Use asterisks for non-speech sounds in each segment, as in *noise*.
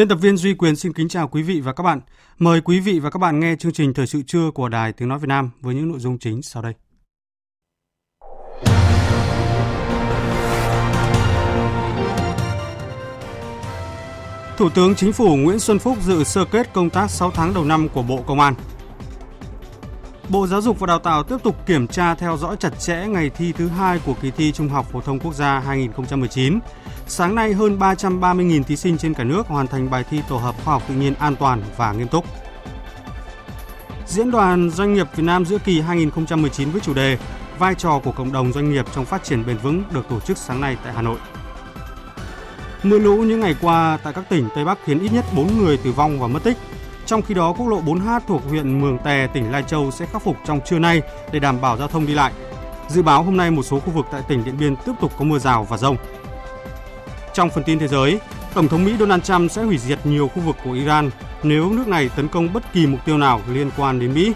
Biên tập viên Duy Quyền xin kính chào quý vị và các bạn. Mời quý vị và các bạn nghe chương trình Thời sự trưa của Đài Tiếng Nói Việt Nam với những nội dung chính sau đây. Thủ tướng Chính phủ Nguyễn Xuân Phúc dự sơ kết công tác 6 tháng đầu năm của Bộ Công an. Bộ Giáo dục và Đào tạo tiếp tục kiểm tra theo dõi chặt chẽ ngày thi thứ hai của kỳ thi Trung học phổ thông quốc gia 2019. Sáng nay, hơn 330.000 thí sinh trên cả nước hoàn thành bài thi tổ hợp khoa học tự nhiên an toàn và nghiêm túc. Diễn đoàn Doanh nghiệp Việt Nam giữa kỳ 2019 với chủ đề Vai trò của cộng đồng doanh nghiệp trong phát triển bền vững được tổ chức sáng nay tại Hà Nội. Mưa lũ những ngày qua tại các tỉnh Tây Bắc khiến ít nhất 4 người tử vong và mất tích. Trong khi đó, quốc lộ 4H thuộc huyện Mường Tè, tỉnh Lai Châu sẽ khắc phục trong trưa nay để đảm bảo giao thông đi lại. Dự báo hôm nay một số khu vực tại tỉnh Điện Biên tiếp tục có mưa rào và rông. Trong phần tin thế giới, Tổng thống Mỹ Donald Trump sẽ hủy diệt nhiều khu vực của Iran nếu nước này tấn công bất kỳ mục tiêu nào liên quan đến Mỹ.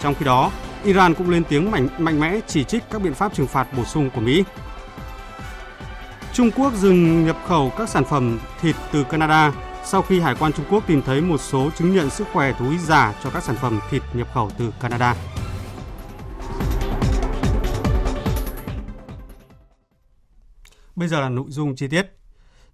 Trong khi đó, Iran cũng lên tiếng mạnh, mạnh mẽ chỉ trích các biện pháp trừng phạt bổ sung của Mỹ. Trung Quốc dừng nhập khẩu các sản phẩm thịt từ Canada sau khi Hải quan Trung Quốc tìm thấy một số chứng nhận sức khỏe thú y giả cho các sản phẩm thịt nhập khẩu từ Canada. Bây giờ là nội dung chi tiết.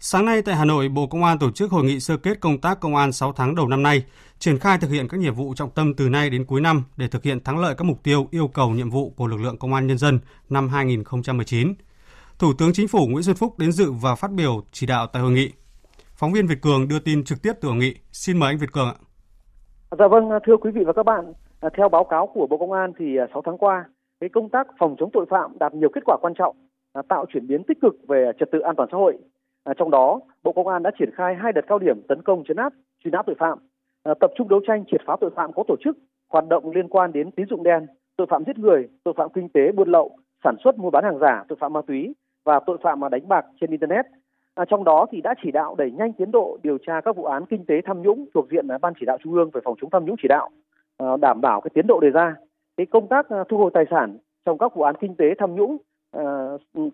Sáng nay tại Hà Nội, Bộ Công an tổ chức hội nghị sơ kết công tác công an 6 tháng đầu năm nay, triển khai thực hiện các nhiệm vụ trọng tâm từ nay đến cuối năm để thực hiện thắng lợi các mục tiêu yêu cầu nhiệm vụ của lực lượng công an nhân dân năm 2019. Thủ tướng Chính phủ Nguyễn Xuân Phúc đến dự và phát biểu chỉ đạo tại hội nghị. Phóng viên Việt Cường đưa tin trực tiếp từ hội nghị. Xin mời anh Việt Cường ạ. Dạ vâng, thưa quý vị và các bạn, à, theo báo cáo của Bộ Công an thì à, 6 tháng qua, cái công tác phòng chống tội phạm đạt nhiều kết quả quan trọng, à, tạo chuyển biến tích cực về trật tự an toàn xã hội. Trong đó, Bộ Công an đã triển khai hai đợt cao điểm tấn công chấn áp, truy nã tội phạm, tập trung đấu tranh triệt phá tội phạm có tổ chức, hoạt động liên quan đến tín dụng đen, tội phạm giết người, tội phạm kinh tế buôn lậu, sản xuất mua bán hàng giả, tội phạm ma túy và tội phạm mà đánh bạc trên internet À, trong đó thì đã chỉ đạo đẩy nhanh tiến độ điều tra các vụ án kinh tế tham nhũng thuộc diện à, ban chỉ đạo trung ương về phòng chống tham nhũng chỉ đạo, à, đảm bảo cái tiến độ đề ra. Cái công tác à, thu hồi tài sản trong các vụ án kinh tế tham nhũng à,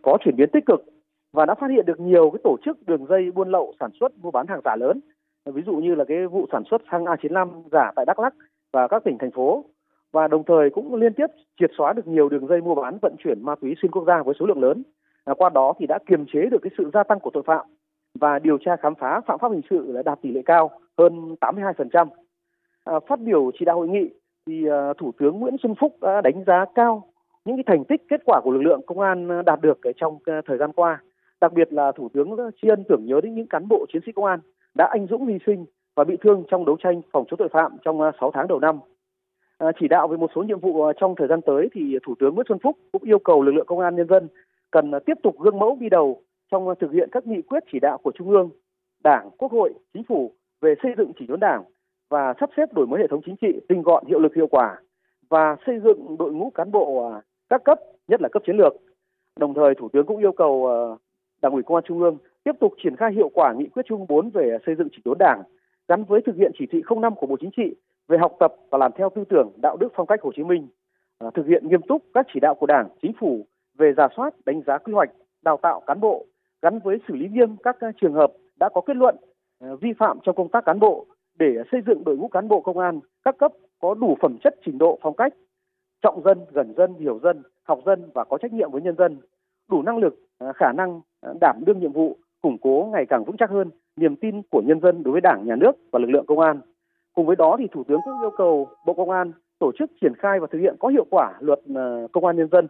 có chuyển biến tích cực và đã phát hiện được nhiều cái tổ chức đường dây buôn lậu sản xuất mua bán hàng giả lớn. Ví dụ như là cái vụ sản xuất xăng A95 giả tại Đắk Lắk và các tỉnh thành phố và đồng thời cũng liên tiếp triệt xóa được nhiều đường dây mua bán vận chuyển ma túy xuyên quốc gia với số lượng lớn À, qua đó thì đã kiềm chế được cái sự gia tăng của tội phạm và điều tra khám phá phạm pháp hình sự đã đạt tỷ lệ cao hơn 82%. À, phát biểu chỉ đạo hội nghị thì à, Thủ tướng Nguyễn Xuân Phúc đã đánh giá cao những cái thành tích kết quả của lực lượng công an à, đạt được trong à, thời gian qua. Đặc biệt là Thủ tướng tri ân tưởng nhớ đến những cán bộ chiến sĩ công an đã anh dũng hy sinh và bị thương trong đấu tranh phòng chống tội phạm trong à, 6 tháng đầu năm. À, chỉ đạo về một số nhiệm vụ trong thời gian tới thì Thủ tướng Nguyễn Xuân Phúc cũng yêu cầu lực lượng công an nhân dân cần tiếp tục gương mẫu đi đầu trong thực hiện các nghị quyết chỉ đạo của Trung ương, Đảng, Quốc hội, Chính phủ về xây dựng chỉnh đốn Đảng và sắp xếp đổi mới hệ thống chính trị tinh gọn hiệu lực hiệu quả và xây dựng đội ngũ cán bộ à, các cấp, nhất là cấp chiến lược. Đồng thời Thủ tướng cũng yêu cầu à, Đảng ủy Công an Trung ương tiếp tục triển khai hiệu quả nghị quyết Trung 4 về xây dựng chỉnh đốn Đảng gắn với thực hiện chỉ thị 05 của Bộ Chính trị về học tập và làm theo tư tưởng đạo đức phong cách Hồ Chí Minh, à, thực hiện nghiêm túc các chỉ đạo của Đảng, Chính phủ về giả soát, đánh giá quy hoạch, đào tạo cán bộ gắn với xử lý nghiêm các à, trường hợp đã có kết luận à, vi phạm trong công tác cán bộ để xây dựng đội ngũ cán bộ công an các cấp có đủ phẩm chất trình độ phong cách trọng dân gần dân hiểu dân học dân và có trách nhiệm với nhân dân đủ năng lực à, khả năng đảm đương nhiệm vụ củng cố ngày càng vững chắc hơn niềm tin của nhân dân đối với đảng nhà nước và lực lượng công an. Cùng với đó thì thủ tướng cũng yêu cầu bộ công an tổ chức triển khai và thực hiện có hiệu quả luật công an nhân dân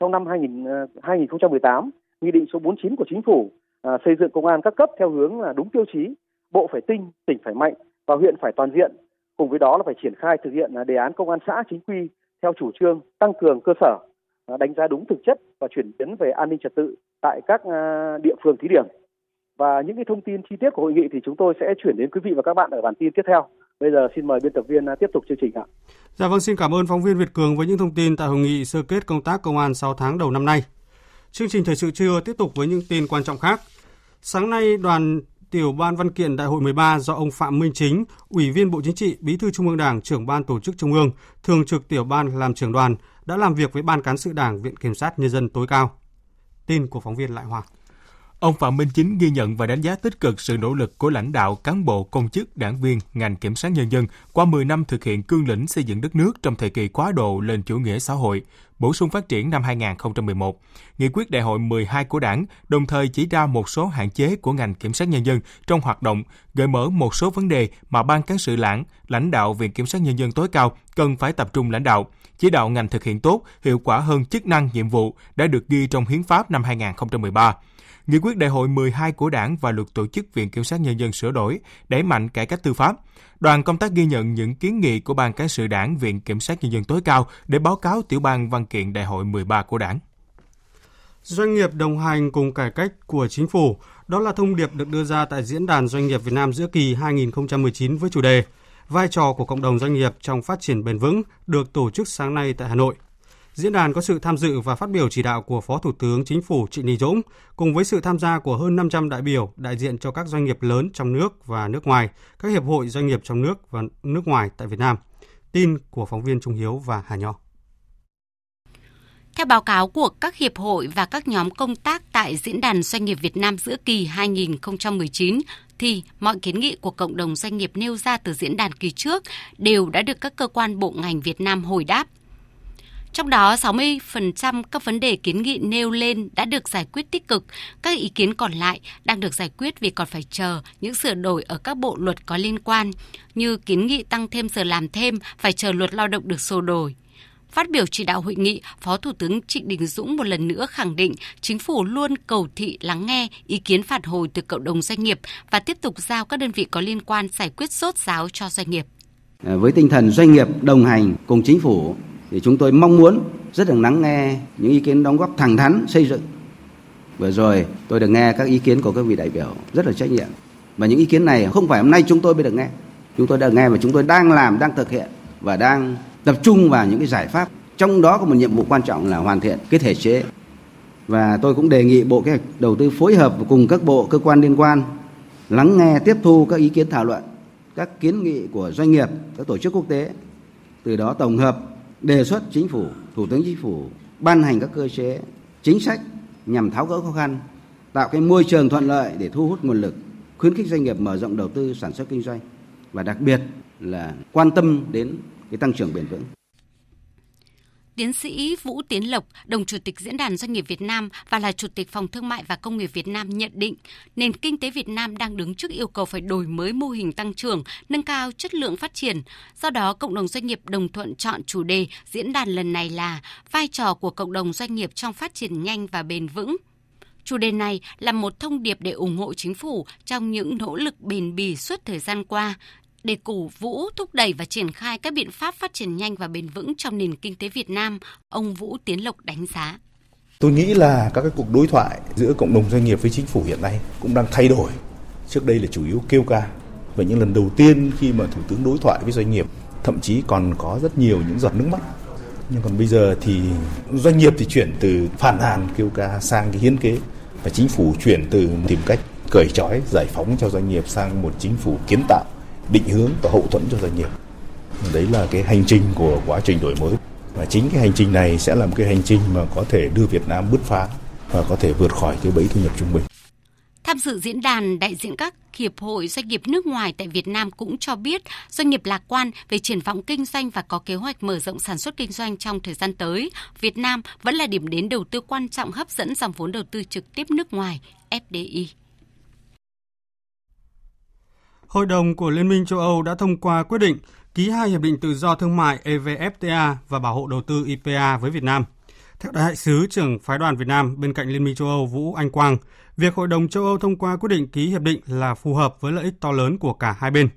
trong năm 2000, 2018 ờ, Nghị định số 49 của Chính phủ à, xây dựng công an các cấp theo hướng là đúng tiêu chí, bộ phải tinh, tỉnh phải mạnh và huyện phải toàn diện. Cùng với đó là phải triển khai thực hiện à, đề án công an xã chính quy theo chủ trương tăng cường cơ sở, à, đánh giá đúng thực chất và chuyển biến về an ninh trật tự tại các à, địa phương thí điểm. Và những cái thông tin chi tiết của hội nghị thì chúng tôi sẽ chuyển đến quý vị và các bạn ở bản tin tiếp theo. Bây giờ xin mời biên tập viên à, tiếp tục chương trình ạ. Dạ vâng, xin cảm ơn phóng viên Việt Cường với những thông tin tại hội nghị sơ kết công tác công an 6 tháng đầu năm nay. Chương trình thời sự trưa tiếp tục với những tin quan trọng khác. Sáng nay, đoàn tiểu ban văn kiện Đại hội 13 do ông Phạm Minh Chính, Ủy viên Bộ Chính trị, Bí thư Trung ương Đảng, trưởng ban tổ chức Trung ương, thường trực tiểu ban làm trưởng đoàn đã làm việc với Ban cán sự Đảng Viện Kiểm sát Nhân dân tối cao. Tin của phóng viên Lại Hoàng. Ông Phạm Minh Chính ghi nhận và đánh giá tích cực sự nỗ lực của lãnh đạo, cán bộ, công chức, đảng viên, ngành kiểm sát nhân dân qua 10 năm thực hiện cương lĩnh xây dựng đất nước trong thời kỳ quá độ lên chủ nghĩa xã hội, bổ sung phát triển năm 2011. Nghị quyết đại hội 12 của đảng đồng thời chỉ ra một số hạn chế của ngành kiểm sát nhân dân trong hoạt động, gợi mở một số vấn đề mà ban cán sự đảng, lãnh đạo Viện Kiểm sát Nhân dân tối cao cần phải tập trung lãnh đạo, chỉ đạo ngành thực hiện tốt, hiệu quả hơn chức năng, nhiệm vụ đã được ghi trong Hiến pháp năm 2013. Nghị quyết đại hội 12 của Đảng và luật tổ chức Viện Kiểm sát Nhân dân sửa đổi, đẩy mạnh cải cách tư pháp. Đoàn công tác ghi nhận những kiến nghị của Ban cán sự Đảng Viện Kiểm sát Nhân dân tối cao để báo cáo tiểu ban văn kiện đại hội 13 của Đảng. Doanh nghiệp đồng hành cùng cải cách của chính phủ, đó là thông điệp được đưa ra tại Diễn đàn Doanh nghiệp Việt Nam giữa kỳ 2019 với chủ đề Vai trò của cộng đồng doanh nghiệp trong phát triển bền vững được tổ chức sáng nay tại Hà Nội. Diễn đàn có sự tham dự và phát biểu chỉ đạo của Phó Thủ tướng Chính phủ Trịnh Đình Dũng cùng với sự tham gia của hơn 500 đại biểu đại diện cho các doanh nghiệp lớn trong nước và nước ngoài, các hiệp hội doanh nghiệp trong nước và nước ngoài tại Việt Nam. Tin của phóng viên Trung Hiếu và Hà Nho. Theo báo cáo của các hiệp hội và các nhóm công tác tại Diễn đàn Doanh nghiệp Việt Nam giữa kỳ 2019, thì mọi kiến nghị của cộng đồng doanh nghiệp nêu ra từ diễn đàn kỳ trước đều đã được các cơ quan bộ ngành Việt Nam hồi đáp trong đó, 60% các vấn đề kiến nghị nêu lên đã được giải quyết tích cực, các ý kiến còn lại đang được giải quyết vì còn phải chờ những sửa đổi ở các bộ luật có liên quan, như kiến nghị tăng thêm giờ làm thêm phải chờ luật lao động được sửa đổi. Phát biểu chỉ đạo hội nghị, Phó Thủ tướng Trịnh Đình Dũng một lần nữa khẳng định chính phủ luôn cầu thị lắng nghe ý kiến phản hồi từ cộng đồng doanh nghiệp và tiếp tục giao các đơn vị có liên quan giải quyết sốt ráo cho doanh nghiệp. Với tinh thần doanh nghiệp đồng hành cùng chính phủ thì chúng tôi mong muốn rất được lắng nghe những ý kiến đóng góp thẳng thắn, xây dựng. Vừa rồi tôi được nghe các ý kiến của các vị đại biểu rất là trách nhiệm. Và những ý kiến này không phải hôm nay chúng tôi mới được nghe. Chúng tôi đã nghe và chúng tôi đang làm, đang thực hiện và đang tập trung vào những cái giải pháp. Trong đó có một nhiệm vụ quan trọng là hoàn thiện cái thể chế. Và tôi cũng đề nghị bộ kế hoạch đầu tư phối hợp cùng các bộ, cơ quan liên quan lắng nghe, tiếp thu các ý kiến thảo luận, các kiến nghị của doanh nghiệp, các tổ chức quốc tế. Từ đó tổng hợp đề xuất chính phủ, thủ tướng chính phủ ban hành các cơ chế chính sách nhằm tháo gỡ khó khăn, tạo cái môi trường thuận lợi để thu hút nguồn lực, khuyến khích doanh nghiệp mở rộng đầu tư sản xuất kinh doanh và đặc biệt là quan tâm đến cái tăng trưởng bền vững. Tiến sĩ Vũ Tiến Lộc, đồng chủ tịch Diễn đàn Doanh nghiệp Việt Nam và là chủ tịch Phòng Thương mại và Công nghiệp Việt Nam nhận định, nền kinh tế Việt Nam đang đứng trước yêu cầu phải đổi mới mô hình tăng trưởng, nâng cao chất lượng phát triển. Do đó, cộng đồng doanh nghiệp đồng thuận chọn chủ đề diễn đàn lần này là vai trò của cộng đồng doanh nghiệp trong phát triển nhanh và bền vững. Chủ đề này là một thông điệp để ủng hộ chính phủ trong những nỗ lực bền bỉ suốt thời gian qua, để cổ vũ, thúc đẩy và triển khai các biện pháp phát triển nhanh và bền vững trong nền kinh tế Việt Nam, ông Vũ Tiến Lộc đánh giá. Tôi nghĩ là các cái cuộc đối thoại giữa cộng đồng doanh nghiệp với chính phủ hiện nay cũng đang thay đổi. Trước đây là chủ yếu kêu ca. Và những lần đầu tiên khi mà Thủ tướng đối thoại với doanh nghiệp, thậm chí còn có rất nhiều những giọt nước mắt. Nhưng còn bây giờ thì doanh nghiệp thì chuyển từ phản hàn kêu ca sang cái hiến kế và chính phủ chuyển từ tìm cách cởi trói giải phóng cho doanh nghiệp sang một chính phủ kiến tạo định hướng và hậu thuẫn cho doanh nghiệp đấy là cái hành trình của quá trình đổi mới và chính cái hành trình này sẽ là một cái hành trình mà có thể đưa Việt Nam bứt phá và có thể vượt khỏi cái bẫy thu nhập trung bình. Tham dự diễn đàn, đại diện các hiệp hội doanh nghiệp nước ngoài tại Việt Nam cũng cho biết doanh nghiệp lạc quan về triển vọng kinh doanh và có kế hoạch mở rộng sản xuất kinh doanh trong thời gian tới. Việt Nam vẫn là điểm đến đầu tư quan trọng hấp dẫn dòng vốn đầu tư trực tiếp nước ngoài FDI. Hội đồng của Liên minh châu Âu đã thông qua quyết định ký hai hiệp định tự do thương mại EVFTA và bảo hộ đầu tư IPA với Việt Nam. Theo đại sứ trưởng phái đoàn Việt Nam bên cạnh Liên minh châu Âu Vũ Anh Quang, việc Hội đồng châu Âu thông qua quyết định ký hiệp định là phù hợp với lợi ích to lớn của cả hai bên.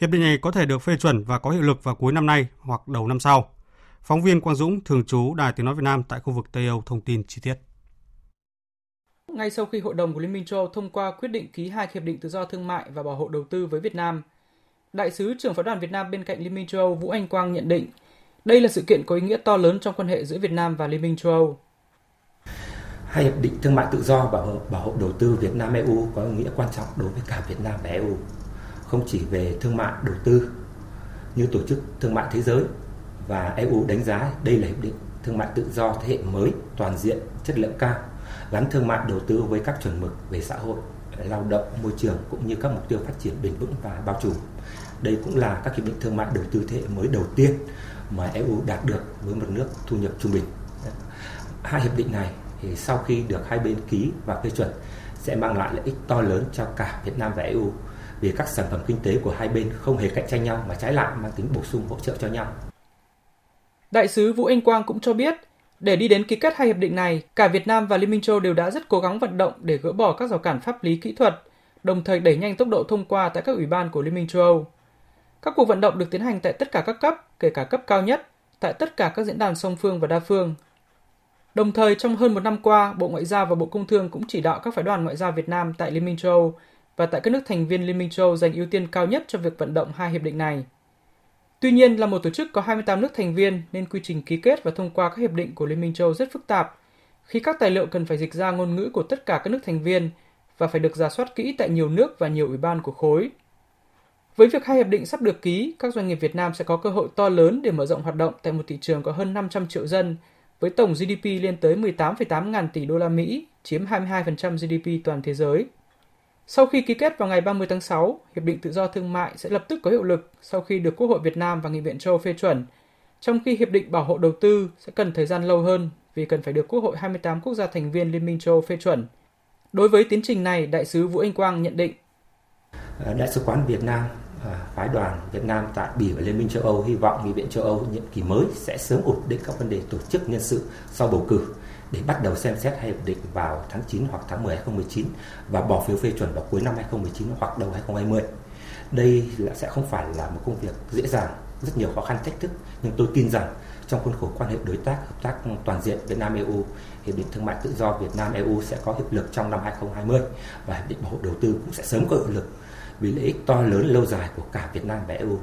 Hiệp định này có thể được phê chuẩn và có hiệu lực vào cuối năm nay hoặc đầu năm sau. Phóng viên Quang Dũng, thường trú Đài Tiếng Nói Việt Nam tại khu vực Tây Âu thông tin chi tiết. Ngay sau khi Hội đồng của Liên minh châu Âu thông qua quyết định ký hai hiệp định tự do thương mại và bảo hộ đầu tư với Việt Nam, Đại sứ trưởng phái đoàn Việt Nam bên cạnh Liên minh châu Âu Vũ Anh Quang nhận định đây là sự kiện có ý nghĩa to lớn trong quan hệ giữa Việt Nam và Liên minh châu Âu. Hai hiệp định thương mại tự do bảo hộ, bảo hộ đầu tư Việt Nam EU có ý nghĩa quan trọng đối với cả Việt Nam và EU, không chỉ về thương mại đầu tư như tổ chức thương mại thế giới và EU đánh giá đây là hiệp định thương mại tự do thế hệ mới, toàn diện, chất lượng cao, gắn thương mại đầu tư với các chuẩn mực về xã hội, lao động, môi trường cũng như các mục tiêu phát triển bền vững và bao trùm. Đây cũng là các hiệp định thương mại đầu tư thế hệ mới đầu tiên mà EU đạt được với một nước thu nhập trung bình. Hai hiệp định này thì sau khi được hai bên ký và phê chuẩn sẽ mang lại lợi ích to lớn cho cả Việt Nam và EU vì các sản phẩm kinh tế của hai bên không hề cạnh tranh nhau mà trái lại mang tính bổ sung hỗ trợ cho nhau. Đại sứ Vũ Anh Quang cũng cho biết, để đi đến ký kết hai hiệp định này, cả Việt Nam và Liên minh châu đều đã rất cố gắng vận động để gỡ bỏ các rào cản pháp lý kỹ thuật, đồng thời đẩy nhanh tốc độ thông qua tại các ủy ban của Liên minh châu Âu. Các cuộc vận động được tiến hành tại tất cả các cấp, kể cả cấp cao nhất, tại tất cả các diễn đàn song phương và đa phương. Đồng thời, trong hơn một năm qua, Bộ Ngoại giao và Bộ Công Thương cũng chỉ đạo các phái đoàn ngoại giao Việt Nam tại Liên minh châu Âu và tại các nước thành viên Liên minh châu Âu dành ưu tiên cao nhất cho việc vận động hai hiệp định này. Tuy nhiên, là một tổ chức có 28 nước thành viên nên quy trình ký kết và thông qua các hiệp định của Liên minh châu rất phức tạp, khi các tài liệu cần phải dịch ra ngôn ngữ của tất cả các nước thành viên và phải được giả soát kỹ tại nhiều nước và nhiều ủy ban của khối. Với việc hai hiệp định sắp được ký, các doanh nghiệp Việt Nam sẽ có cơ hội to lớn để mở rộng hoạt động tại một thị trường có hơn 500 triệu dân, với tổng GDP lên tới 18,8 ngàn tỷ đô la Mỹ, chiếm 22% GDP toàn thế giới. Sau khi ký kết vào ngày 30 tháng 6, Hiệp định Tự do Thương mại sẽ lập tức có hiệu lực sau khi được Quốc hội Việt Nam và Nghị viện châu phê chuẩn, trong khi Hiệp định Bảo hộ Đầu tư sẽ cần thời gian lâu hơn vì cần phải được Quốc hội 28 quốc gia thành viên Liên minh châu phê chuẩn. Đối với tiến trình này, Đại sứ Vũ Anh Quang nhận định. À, Đại sứ quán Việt Nam à, phái đoàn Việt Nam tại Bỉ và Liên minh châu Âu hy vọng Nghị viện châu Âu nhiệm kỳ mới sẽ sớm ổn định các vấn đề tổ chức nhân sự sau bầu cử để bắt đầu xem xét hay hiệp định vào tháng 9 hoặc tháng 10 2019 và bỏ phiếu phê chuẩn vào cuối năm 2019 hoặc đầu 2020. Đây là sẽ không phải là một công việc dễ dàng, rất nhiều khó khăn thách thức, nhưng tôi tin rằng trong khuôn khổ quan hệ đối tác hợp tác toàn diện Việt Nam EU, hiệp định thương mại tự do Việt Nam EU sẽ có hiệu lực trong năm 2020 và hiệp định bảo hộ đầu tư cũng sẽ sớm có hiệu lực vì lợi ích to lớn lâu dài của cả Việt Nam và EU.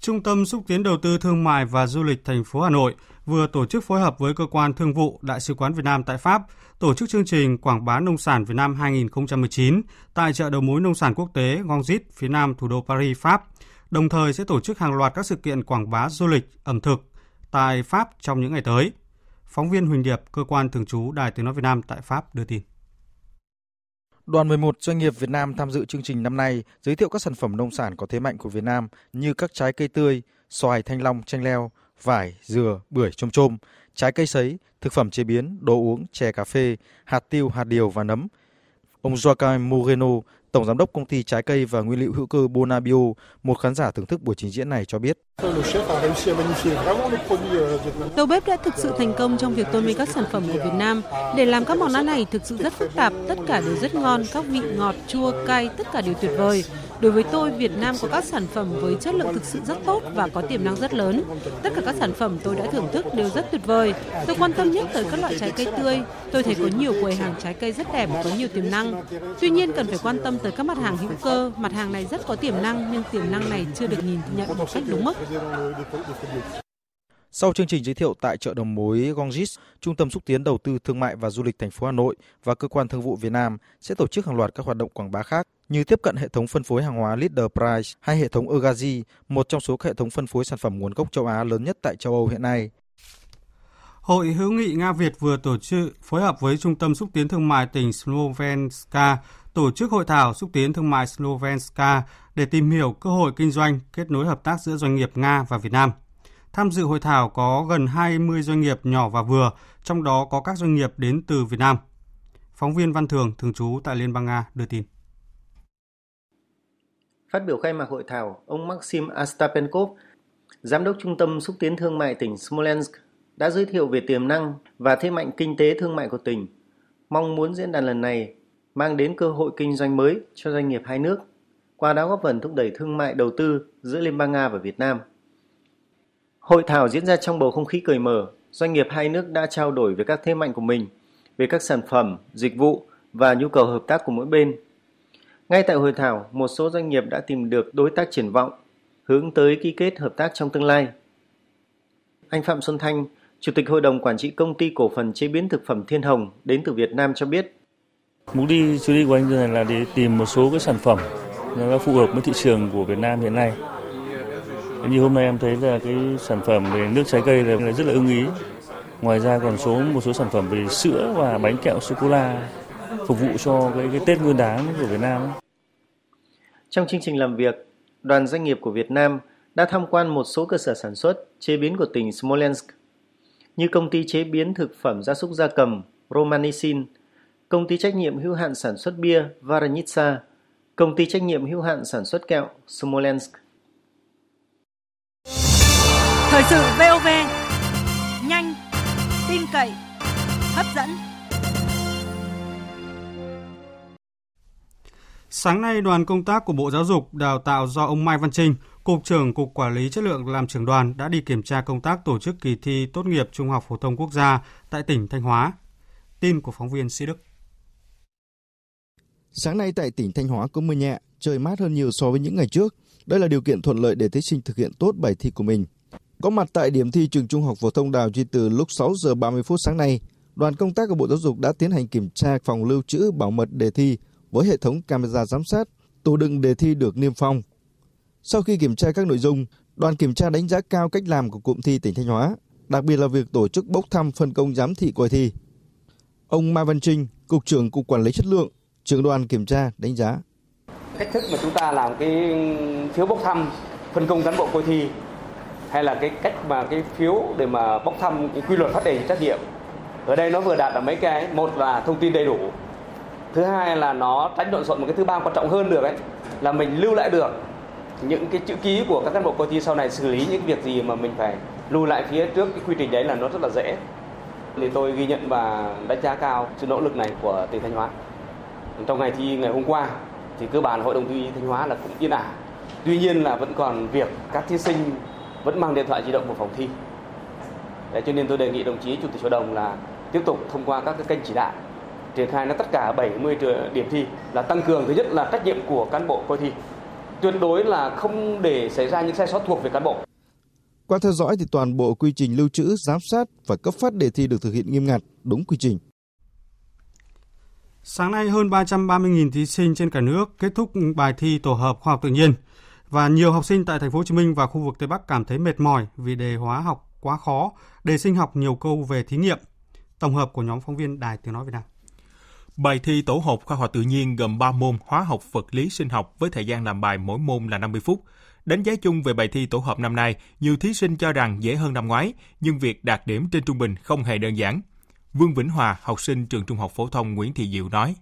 Trung tâm xúc tiến đầu tư thương mại và du lịch thành phố Hà Nội vừa tổ chức phối hợp với cơ quan thương vụ Đại sứ quán Việt Nam tại Pháp tổ chức chương trình quảng bá nông sản Việt Nam 2019 tại chợ đầu mối nông sản quốc tế Gongzit phía nam thủ đô Paris, Pháp. Đồng thời sẽ tổ chức hàng loạt các sự kiện quảng bá du lịch, ẩm thực tại Pháp trong những ngày tới. Phóng viên Huỳnh Điệp, cơ quan thường trú Đài Tiếng nói Việt Nam tại Pháp đưa tin. Đoàn 11 doanh nghiệp Việt Nam tham dự chương trình năm nay giới thiệu các sản phẩm nông sản có thế mạnh của Việt Nam như các trái cây tươi, xoài, thanh long, chanh leo, vải, dừa, bưởi, chôm chôm, trái cây sấy, thực phẩm chế biến, đồ uống, chè cà phê, hạt tiêu, hạt điều và nấm. Ông Joaquin Moreno, Tổng Giám đốc Công ty Trái cây và Nguyên liệu hữu cơ Bonabio, một khán giả thưởng thức buổi trình diễn này cho biết. Đầu bếp đã thực sự thành công trong việc tôn vinh các sản phẩm của Việt Nam. Để làm các món ăn này thực sự rất phức tạp, tất cả đều rất ngon, các vị ngọt, chua, cay, tất cả đều tuyệt vời. Đối với tôi, Việt Nam có các sản phẩm với chất lượng thực sự rất tốt và có tiềm năng rất lớn. Tất cả các sản phẩm tôi đã thưởng thức đều rất tuyệt vời. Tôi quan tâm nhất tới các loại trái cây tươi. Tôi thấy có nhiều quầy hàng trái cây rất đẹp, có nhiều tiềm năng. Tuy nhiên cần phải quan tâm tới các mặt hàng hữu cơ. Mặt hàng này rất có tiềm năng nhưng tiềm năng này chưa được nhìn nhận một cách đúng mức. Sau chương trình giới thiệu tại chợ đầu mối Gongis, Trung tâm xúc tiến đầu tư thương mại và du lịch thành phố Hà Nội và cơ quan thương vụ Việt Nam sẽ tổ chức hàng loạt các hoạt động quảng bá khác như tiếp cận hệ thống phân phối hàng hóa Leader Price hay hệ thống Ergazi, một trong số các hệ thống phân phối sản phẩm nguồn gốc châu Á lớn nhất tại châu Âu hiện nay. Hội hữu nghị Nga Việt vừa tổ chức phối hợp với Trung tâm xúc tiến thương mại tỉnh Slovenska tổ chức hội thảo xúc tiến thương mại Slovenska để tìm hiểu cơ hội kinh doanh, kết nối hợp tác giữa doanh nghiệp Nga và Việt Nam. Tham dự hội thảo có gần 20 doanh nghiệp nhỏ và vừa, trong đó có các doanh nghiệp đến từ Việt Nam. Phóng viên Văn Thường, thường trú tại Liên bang Nga, đưa tin. Phát biểu khai mạc hội thảo, ông Maxim Astapenkov, Giám đốc Trung tâm Xúc tiến Thương mại tỉnh Smolensk, đã giới thiệu về tiềm năng và thế mạnh kinh tế thương mại của tỉnh, mong muốn diễn đàn lần này mang đến cơ hội kinh doanh mới cho doanh nghiệp hai nước, qua đó góp phần thúc đẩy thương mại đầu tư giữa Liên bang Nga và Việt Nam. Hội thảo diễn ra trong bầu không khí cởi mở, doanh nghiệp hai nước đã trao đổi về các thế mạnh của mình, về các sản phẩm, dịch vụ và nhu cầu hợp tác của mỗi bên. Ngay tại hội thảo, một số doanh nghiệp đã tìm được đối tác triển vọng, hướng tới ký kết hợp tác trong tương lai. Anh Phạm Xuân Thanh, Chủ tịch Hội đồng Quản trị Công ty Cổ phần Chế biến Thực phẩm Thiên Hồng đến từ Việt Nam cho biết. Mục đi chuyến đi của anh này là để tìm một số cái sản phẩm nó phù hợp với thị trường của Việt Nam hiện nay. Như hôm nay em thấy là cái sản phẩm về nước trái cây là rất là ưng ý. Ngoài ra còn số một số sản phẩm về sữa và bánh kẹo sô cô la phục vụ cho cái, cái Tết Nguyên đán của Việt Nam. Trong chương trình làm việc, đoàn doanh nghiệp của Việt Nam đã tham quan một số cơ sở sản xuất, chế biến của tỉnh Smolensk, như công ty chế biến thực phẩm gia súc gia cầm Romanisin, công ty trách nhiệm hữu hạn sản xuất bia Varanitsa, công ty trách nhiệm hữu hạn sản xuất kẹo Smolensk. Thời sự VOV, nhanh, tin cậy, hấp dẫn. Sáng nay, đoàn công tác của Bộ Giáo dục Đào tạo do ông Mai Văn Trinh, Cục trưởng Cục Quản lý Chất lượng làm trưởng đoàn đã đi kiểm tra công tác tổ chức kỳ thi tốt nghiệp Trung học Phổ thông Quốc gia tại tỉnh Thanh Hóa. Tin của phóng viên Sĩ Đức. Sáng nay tại tỉnh Thanh Hóa có mưa nhẹ, trời mát hơn nhiều so với những ngày trước. Đây là điều kiện thuận lợi để thí sinh thực hiện tốt bài thi của mình. Có mặt tại điểm thi trường Trung học phổ thông Đào Duy Từ lúc 6 giờ 30 phút sáng nay, đoàn công tác của Bộ Giáo dục đã tiến hành kiểm tra phòng lưu trữ bảo mật đề thi với hệ thống camera giám sát, tủ đựng đề thi được niêm phong. Sau khi kiểm tra các nội dung, đoàn kiểm tra đánh giá cao cách làm của cụm thi tỉnh Thanh Hóa, đặc biệt là việc tổ chức bốc thăm phân công giám thị coi thi. Ông Mai Văn Trinh, Cục trưởng Cục Quản lý Chất lượng, trưởng đoàn kiểm tra đánh giá. Cách thức mà chúng ta làm cái phiếu bốc thăm phân công cán bộ coi thi hay là cái cách mà cái phiếu để mà bốc thăm cái quy luật phát đề trách nhiệm ở đây nó vừa đạt được mấy cái một là thông tin đầy đủ thứ hai là nó tránh lộn xộn một cái thứ ba quan trọng hơn được ấy là mình lưu lại được những cái chữ ký của các cán bộ coi thi sau này xử lý những việc gì mà mình phải lưu lại phía trước cái quy trình đấy là nó rất là dễ. Thì tôi ghi nhận và đánh giá cao sự nỗ lực này của tỉnh Thanh Hóa. Trong ngày thi ngày hôm qua thì cơ bản hội đồng thi Thanh Hóa là cũng yên ả. Tuy nhiên là vẫn còn việc các thí sinh vẫn mang điện thoại di động vào phòng thi. Đấy, cho nên tôi đề nghị đồng chí chủ tịch hội đồng là tiếp tục thông qua các cái kênh chỉ đạo triển khai nó tất cả 70 điểm thi là tăng cường thứ nhất là trách nhiệm của cán bộ coi thi tuyệt đối là không để xảy ra những sai sót thuộc về cán bộ qua theo dõi thì toàn bộ quy trình lưu trữ, giám sát và cấp phát đề thi được thực hiện nghiêm ngặt, đúng quy trình. Sáng nay hơn 330.000 thí sinh trên cả nước kết thúc bài thi tổ hợp khoa học tự nhiên và nhiều học sinh tại thành phố Hồ Chí Minh và khu vực Tây Bắc cảm thấy mệt mỏi vì đề hóa học quá khó, đề sinh học nhiều câu về thí nghiệm. Tổng hợp của nhóm phóng viên Đài Tiếng nói Việt Nam. Bài thi tổ hợp khoa học tự nhiên gồm 3 môn hóa học, vật lý, sinh học với thời gian làm bài mỗi môn là 50 phút. Đánh giá chung về bài thi tổ hợp năm nay, nhiều thí sinh cho rằng dễ hơn năm ngoái, nhưng việc đạt điểm trên trung bình không hề đơn giản. Vương Vĩnh Hòa, học sinh trường Trung học phổ thông Nguyễn Thị Diệu nói.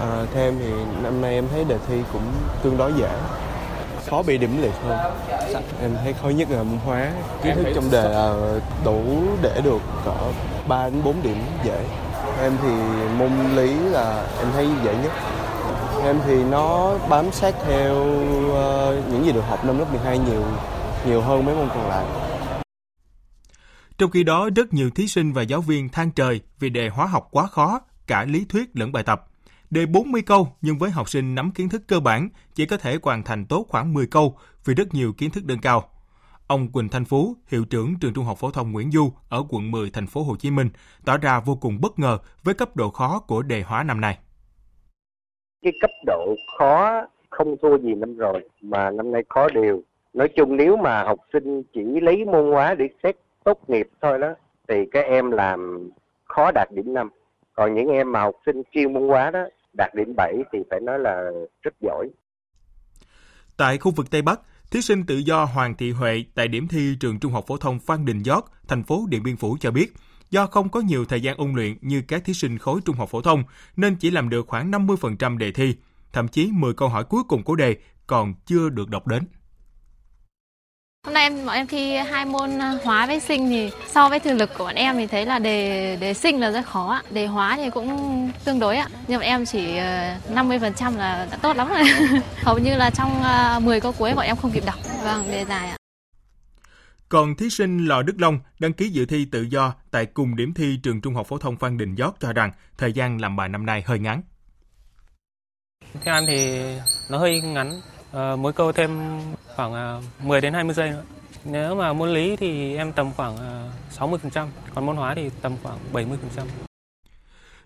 À, theo em thì năm nay em thấy đề thi cũng tương đối dễ, khó bị điểm liệt hơn. Em thấy khó nhất là môn hóa, kiến thức trong đề là đủ để được cỡ 3 đến 4 điểm dễ. Em thì môn lý là em thấy dễ nhất. Em thì nó bám sát theo uh, những gì được học năm lớp 12 nhiều nhiều hơn mấy môn còn lại. Trong khi đó, rất nhiều thí sinh và giáo viên than trời vì đề hóa học quá khó, cả lý thuyết lẫn bài tập. Đề 40 câu nhưng với học sinh nắm kiến thức cơ bản chỉ có thể hoàn thành tốt khoảng 10 câu vì rất nhiều kiến thức đơn cao. Ông Quỳnh Thanh Phú, hiệu trưởng trường Trung học phổ thông Nguyễn Du ở quận 10 thành phố Hồ Chí Minh tỏ ra vô cùng bất ngờ với cấp độ khó của đề hóa năm nay. Cái cấp độ khó không thua gì năm rồi mà năm nay khó đều. Nói chung nếu mà học sinh chỉ lấy môn hóa để xét tốt nghiệp thôi đó thì các em làm khó đạt điểm 5. Còn những em mà học sinh chuyên môn hóa đó đạt điểm 7 thì phải nói là rất giỏi. Tại khu vực Tây Bắc, thí sinh tự do Hoàng Thị Huệ tại điểm thi trường Trung học phổ thông Phan Đình Giót, thành phố Điện Biên Phủ cho biết, do không có nhiều thời gian ôn luyện như các thí sinh khối trung học phổ thông nên chỉ làm được khoảng 50% đề thi, thậm chí 10 câu hỏi cuối cùng của đề còn chưa được đọc đến. Hôm nay em bọn em thi hai môn à, hóa với sinh thì so với thực lực của bọn em thì thấy là đề đề sinh là rất khó ạ. Đề hóa thì cũng tương đối ạ. Nhưng bọn em chỉ 50% ờ, là đã tốt lắm rồi. *laughs* Hầu như là trong 10 à, câu cuối bọn em không kịp đọc. Vâng, đề dài ạ. Còn thí sinh Lò Đức Long đăng ký dự thi tự do tại cùng điểm thi trường Trung học phổ thông Phan Đình Giót cho rằng thời gian làm bài năm nay hơi ngắn. Theo anh thì nó hơi ngắn, à, mỗi câu thêm khoảng à, 10 đến 20 giây nữa. Nếu mà môn lý thì em tầm khoảng à, 60%, còn môn hóa thì tầm khoảng 70%.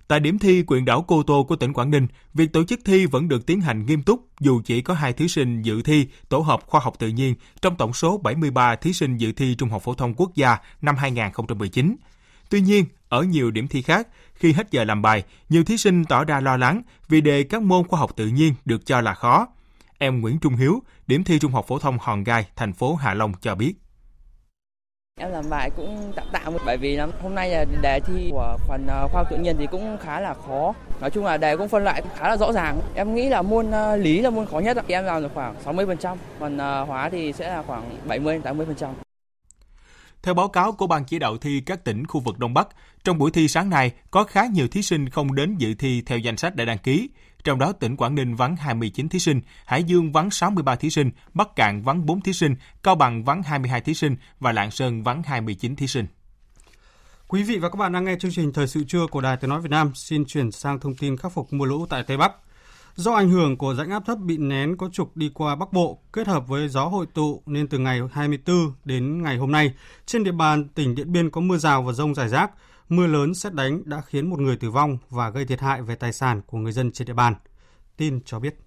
Tại điểm thi quyền đảo Cô Tô của tỉnh Quảng Ninh, việc tổ chức thi vẫn được tiến hành nghiêm túc dù chỉ có hai thí sinh dự thi tổ hợp khoa học tự nhiên trong tổng số 73 thí sinh dự thi Trung học phổ thông quốc gia năm 2019. Tuy nhiên, ở nhiều điểm thi khác, khi hết giờ làm bài, nhiều thí sinh tỏ ra lo lắng vì đề các môn khoa học tự nhiên được cho là khó. Em Nguyễn Trung Hiếu, điểm thi Trung học phổ thông Hòn Gai, thành phố Hạ Long cho biết. Em làm bài cũng tạm tạm bởi vì hôm nay là đề thi của phần ờ, khoa học tự nhiên thì cũng khá là khó. Nói chung là đề cũng phân loại khá là rõ ràng. Em nghĩ là môn ờ, lý là môn khó nhất. Em làm được khoảng 60%, còn ờ, hóa thì sẽ là khoảng 70 80%. Theo báo cáo của Ban chỉ đạo thi các tỉnh khu vực Đông Bắc, trong buổi thi sáng nay có khá nhiều thí sinh không đến dự thi theo danh sách đã đăng ký. Trong đó tỉnh Quảng Ninh vắng 29 thí sinh, Hải Dương vắng 63 thí sinh, Bắc Cạn vắng 4 thí sinh, Cao Bằng vắng 22 thí sinh và Lạng Sơn vắng 29 thí sinh. Quý vị và các bạn đang nghe chương trình Thời sự trưa của Đài Tiếng Nói Việt Nam. Xin chuyển sang thông tin khắc phục mưa lũ tại Tây Bắc. Do ảnh hưởng của rãnh áp thấp bị nén có trục đi qua Bắc Bộ kết hợp với gió hội tụ nên từ ngày 24 đến ngày hôm nay, trên địa bàn tỉnh Điện Biên có mưa rào và rông rải rác. Mưa lớn xét đánh đã khiến một người tử vong và gây thiệt hại về tài sản của người dân trên địa bàn. Tin cho biết.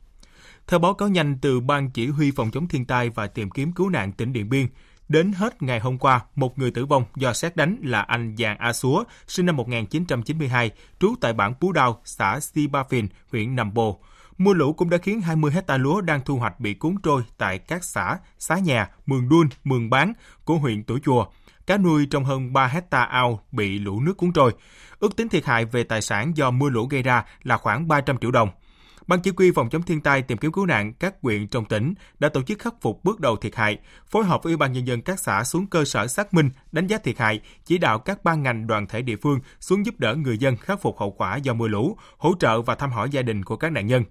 Theo báo cáo nhanh từ Ban Chỉ huy Phòng chống thiên tai và tìm kiếm cứu nạn tỉnh Điện Biên, Đến hết ngày hôm qua, một người tử vong do xét đánh là anh Giàng A Súa, sinh năm 1992, trú tại bản Pú Đao, xã Si Ba Phìn, huyện Nằm Bồ. Mưa lũ cũng đã khiến 20 hecta lúa đang thu hoạch bị cuốn trôi tại các xã Xá Nhà, Mường Đun, Mường Bán của huyện Tủ Chùa. Cá nuôi trong hơn 3 hecta ao bị lũ nước cuốn trôi. Ước tính thiệt hại về tài sản do mưa lũ gây ra là khoảng 300 triệu đồng. Ban chỉ huy phòng chống thiên tai tìm kiếm cứu nạn các huyện trong tỉnh đã tổ chức khắc phục bước đầu thiệt hại, phối hợp với Ủy ban nhân dân các xã xuống cơ sở xác minh, đánh giá thiệt hại, chỉ đạo các ban ngành đoàn thể địa phương xuống giúp đỡ người dân khắc phục hậu quả do mưa lũ, hỗ trợ và thăm hỏi gia đình của các nạn nhân.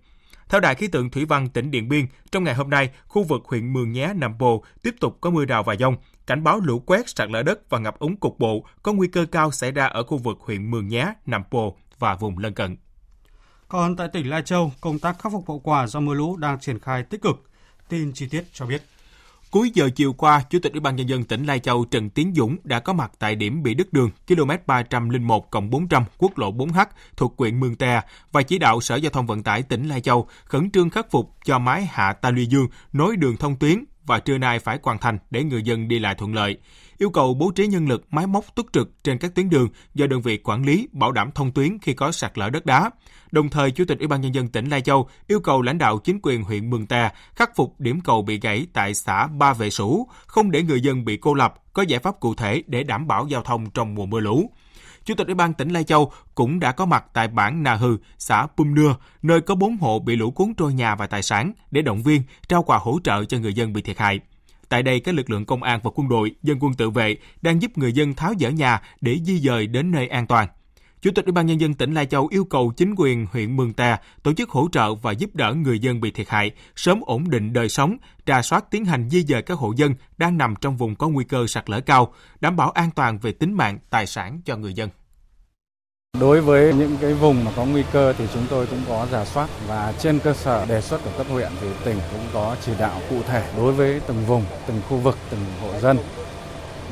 Theo Đài khí tượng thủy văn tỉnh Điện Biên, trong ngày hôm nay, khu vực huyện Mường Nhé, Nậm Bồ tiếp tục có mưa rào và dông. Cảnh báo lũ quét, sạt lở đất và ngập úng cục bộ có nguy cơ cao xảy ra ở khu vực huyện Mường Nhé, Nam Bồ và vùng lân cận. Còn tại tỉnh Lai Châu, công tác khắc phục hậu quả do mưa lũ đang triển khai tích cực. Tin chi tiết cho biết. Cuối giờ chiều qua, Chủ tịch Ủy ban nhân dân tỉnh Lai Châu Trần Tiến Dũng đã có mặt tại điểm bị đứt đường km 301 400 quốc lộ 4H thuộc huyện Mường Tè và chỉ đạo Sở Giao thông Vận tải tỉnh Lai Châu khẩn trương khắc phục cho mái hạ Ta Luy Dương nối đường thông tuyến và trưa nay phải hoàn thành để người dân đi lại thuận lợi. Yêu cầu bố trí nhân lực máy móc túc trực trên các tuyến đường do đơn vị quản lý bảo đảm thông tuyến khi có sạt lở đất đá. Đồng thời, Chủ tịch Ủy ban nhân dân tỉnh Lai Châu yêu cầu lãnh đạo chính quyền huyện Mường Tè khắc phục điểm cầu bị gãy tại xã Ba Vệ Sủ, không để người dân bị cô lập, có giải pháp cụ thể để đảm bảo giao thông trong mùa mưa lũ. Chủ tịch Ủy ban tỉnh Lai Châu cũng đã có mặt tại bản Nà Hừ, xã Pum Nưa, nơi có bốn hộ bị lũ cuốn trôi nhà và tài sản để động viên, trao quà hỗ trợ cho người dân bị thiệt hại. Tại đây, các lực lượng công an và quân đội, dân quân tự vệ đang giúp người dân tháo dỡ nhà để di dời đến nơi an toàn. Chủ tịch Ủy ban nhân dân tỉnh Lai Châu yêu cầu chính quyền huyện Mường Tè tổ chức hỗ trợ và giúp đỡ người dân bị thiệt hại, sớm ổn định đời sống, trà soát tiến hành di dời các hộ dân đang nằm trong vùng có nguy cơ sạt lở cao, đảm bảo an toàn về tính mạng, tài sản cho người dân. Đối với những cái vùng mà có nguy cơ thì chúng tôi cũng có giả soát và trên cơ sở đề xuất của cấp huyện thì tỉnh cũng có chỉ đạo cụ thể đối với từng vùng, từng khu vực, từng hộ dân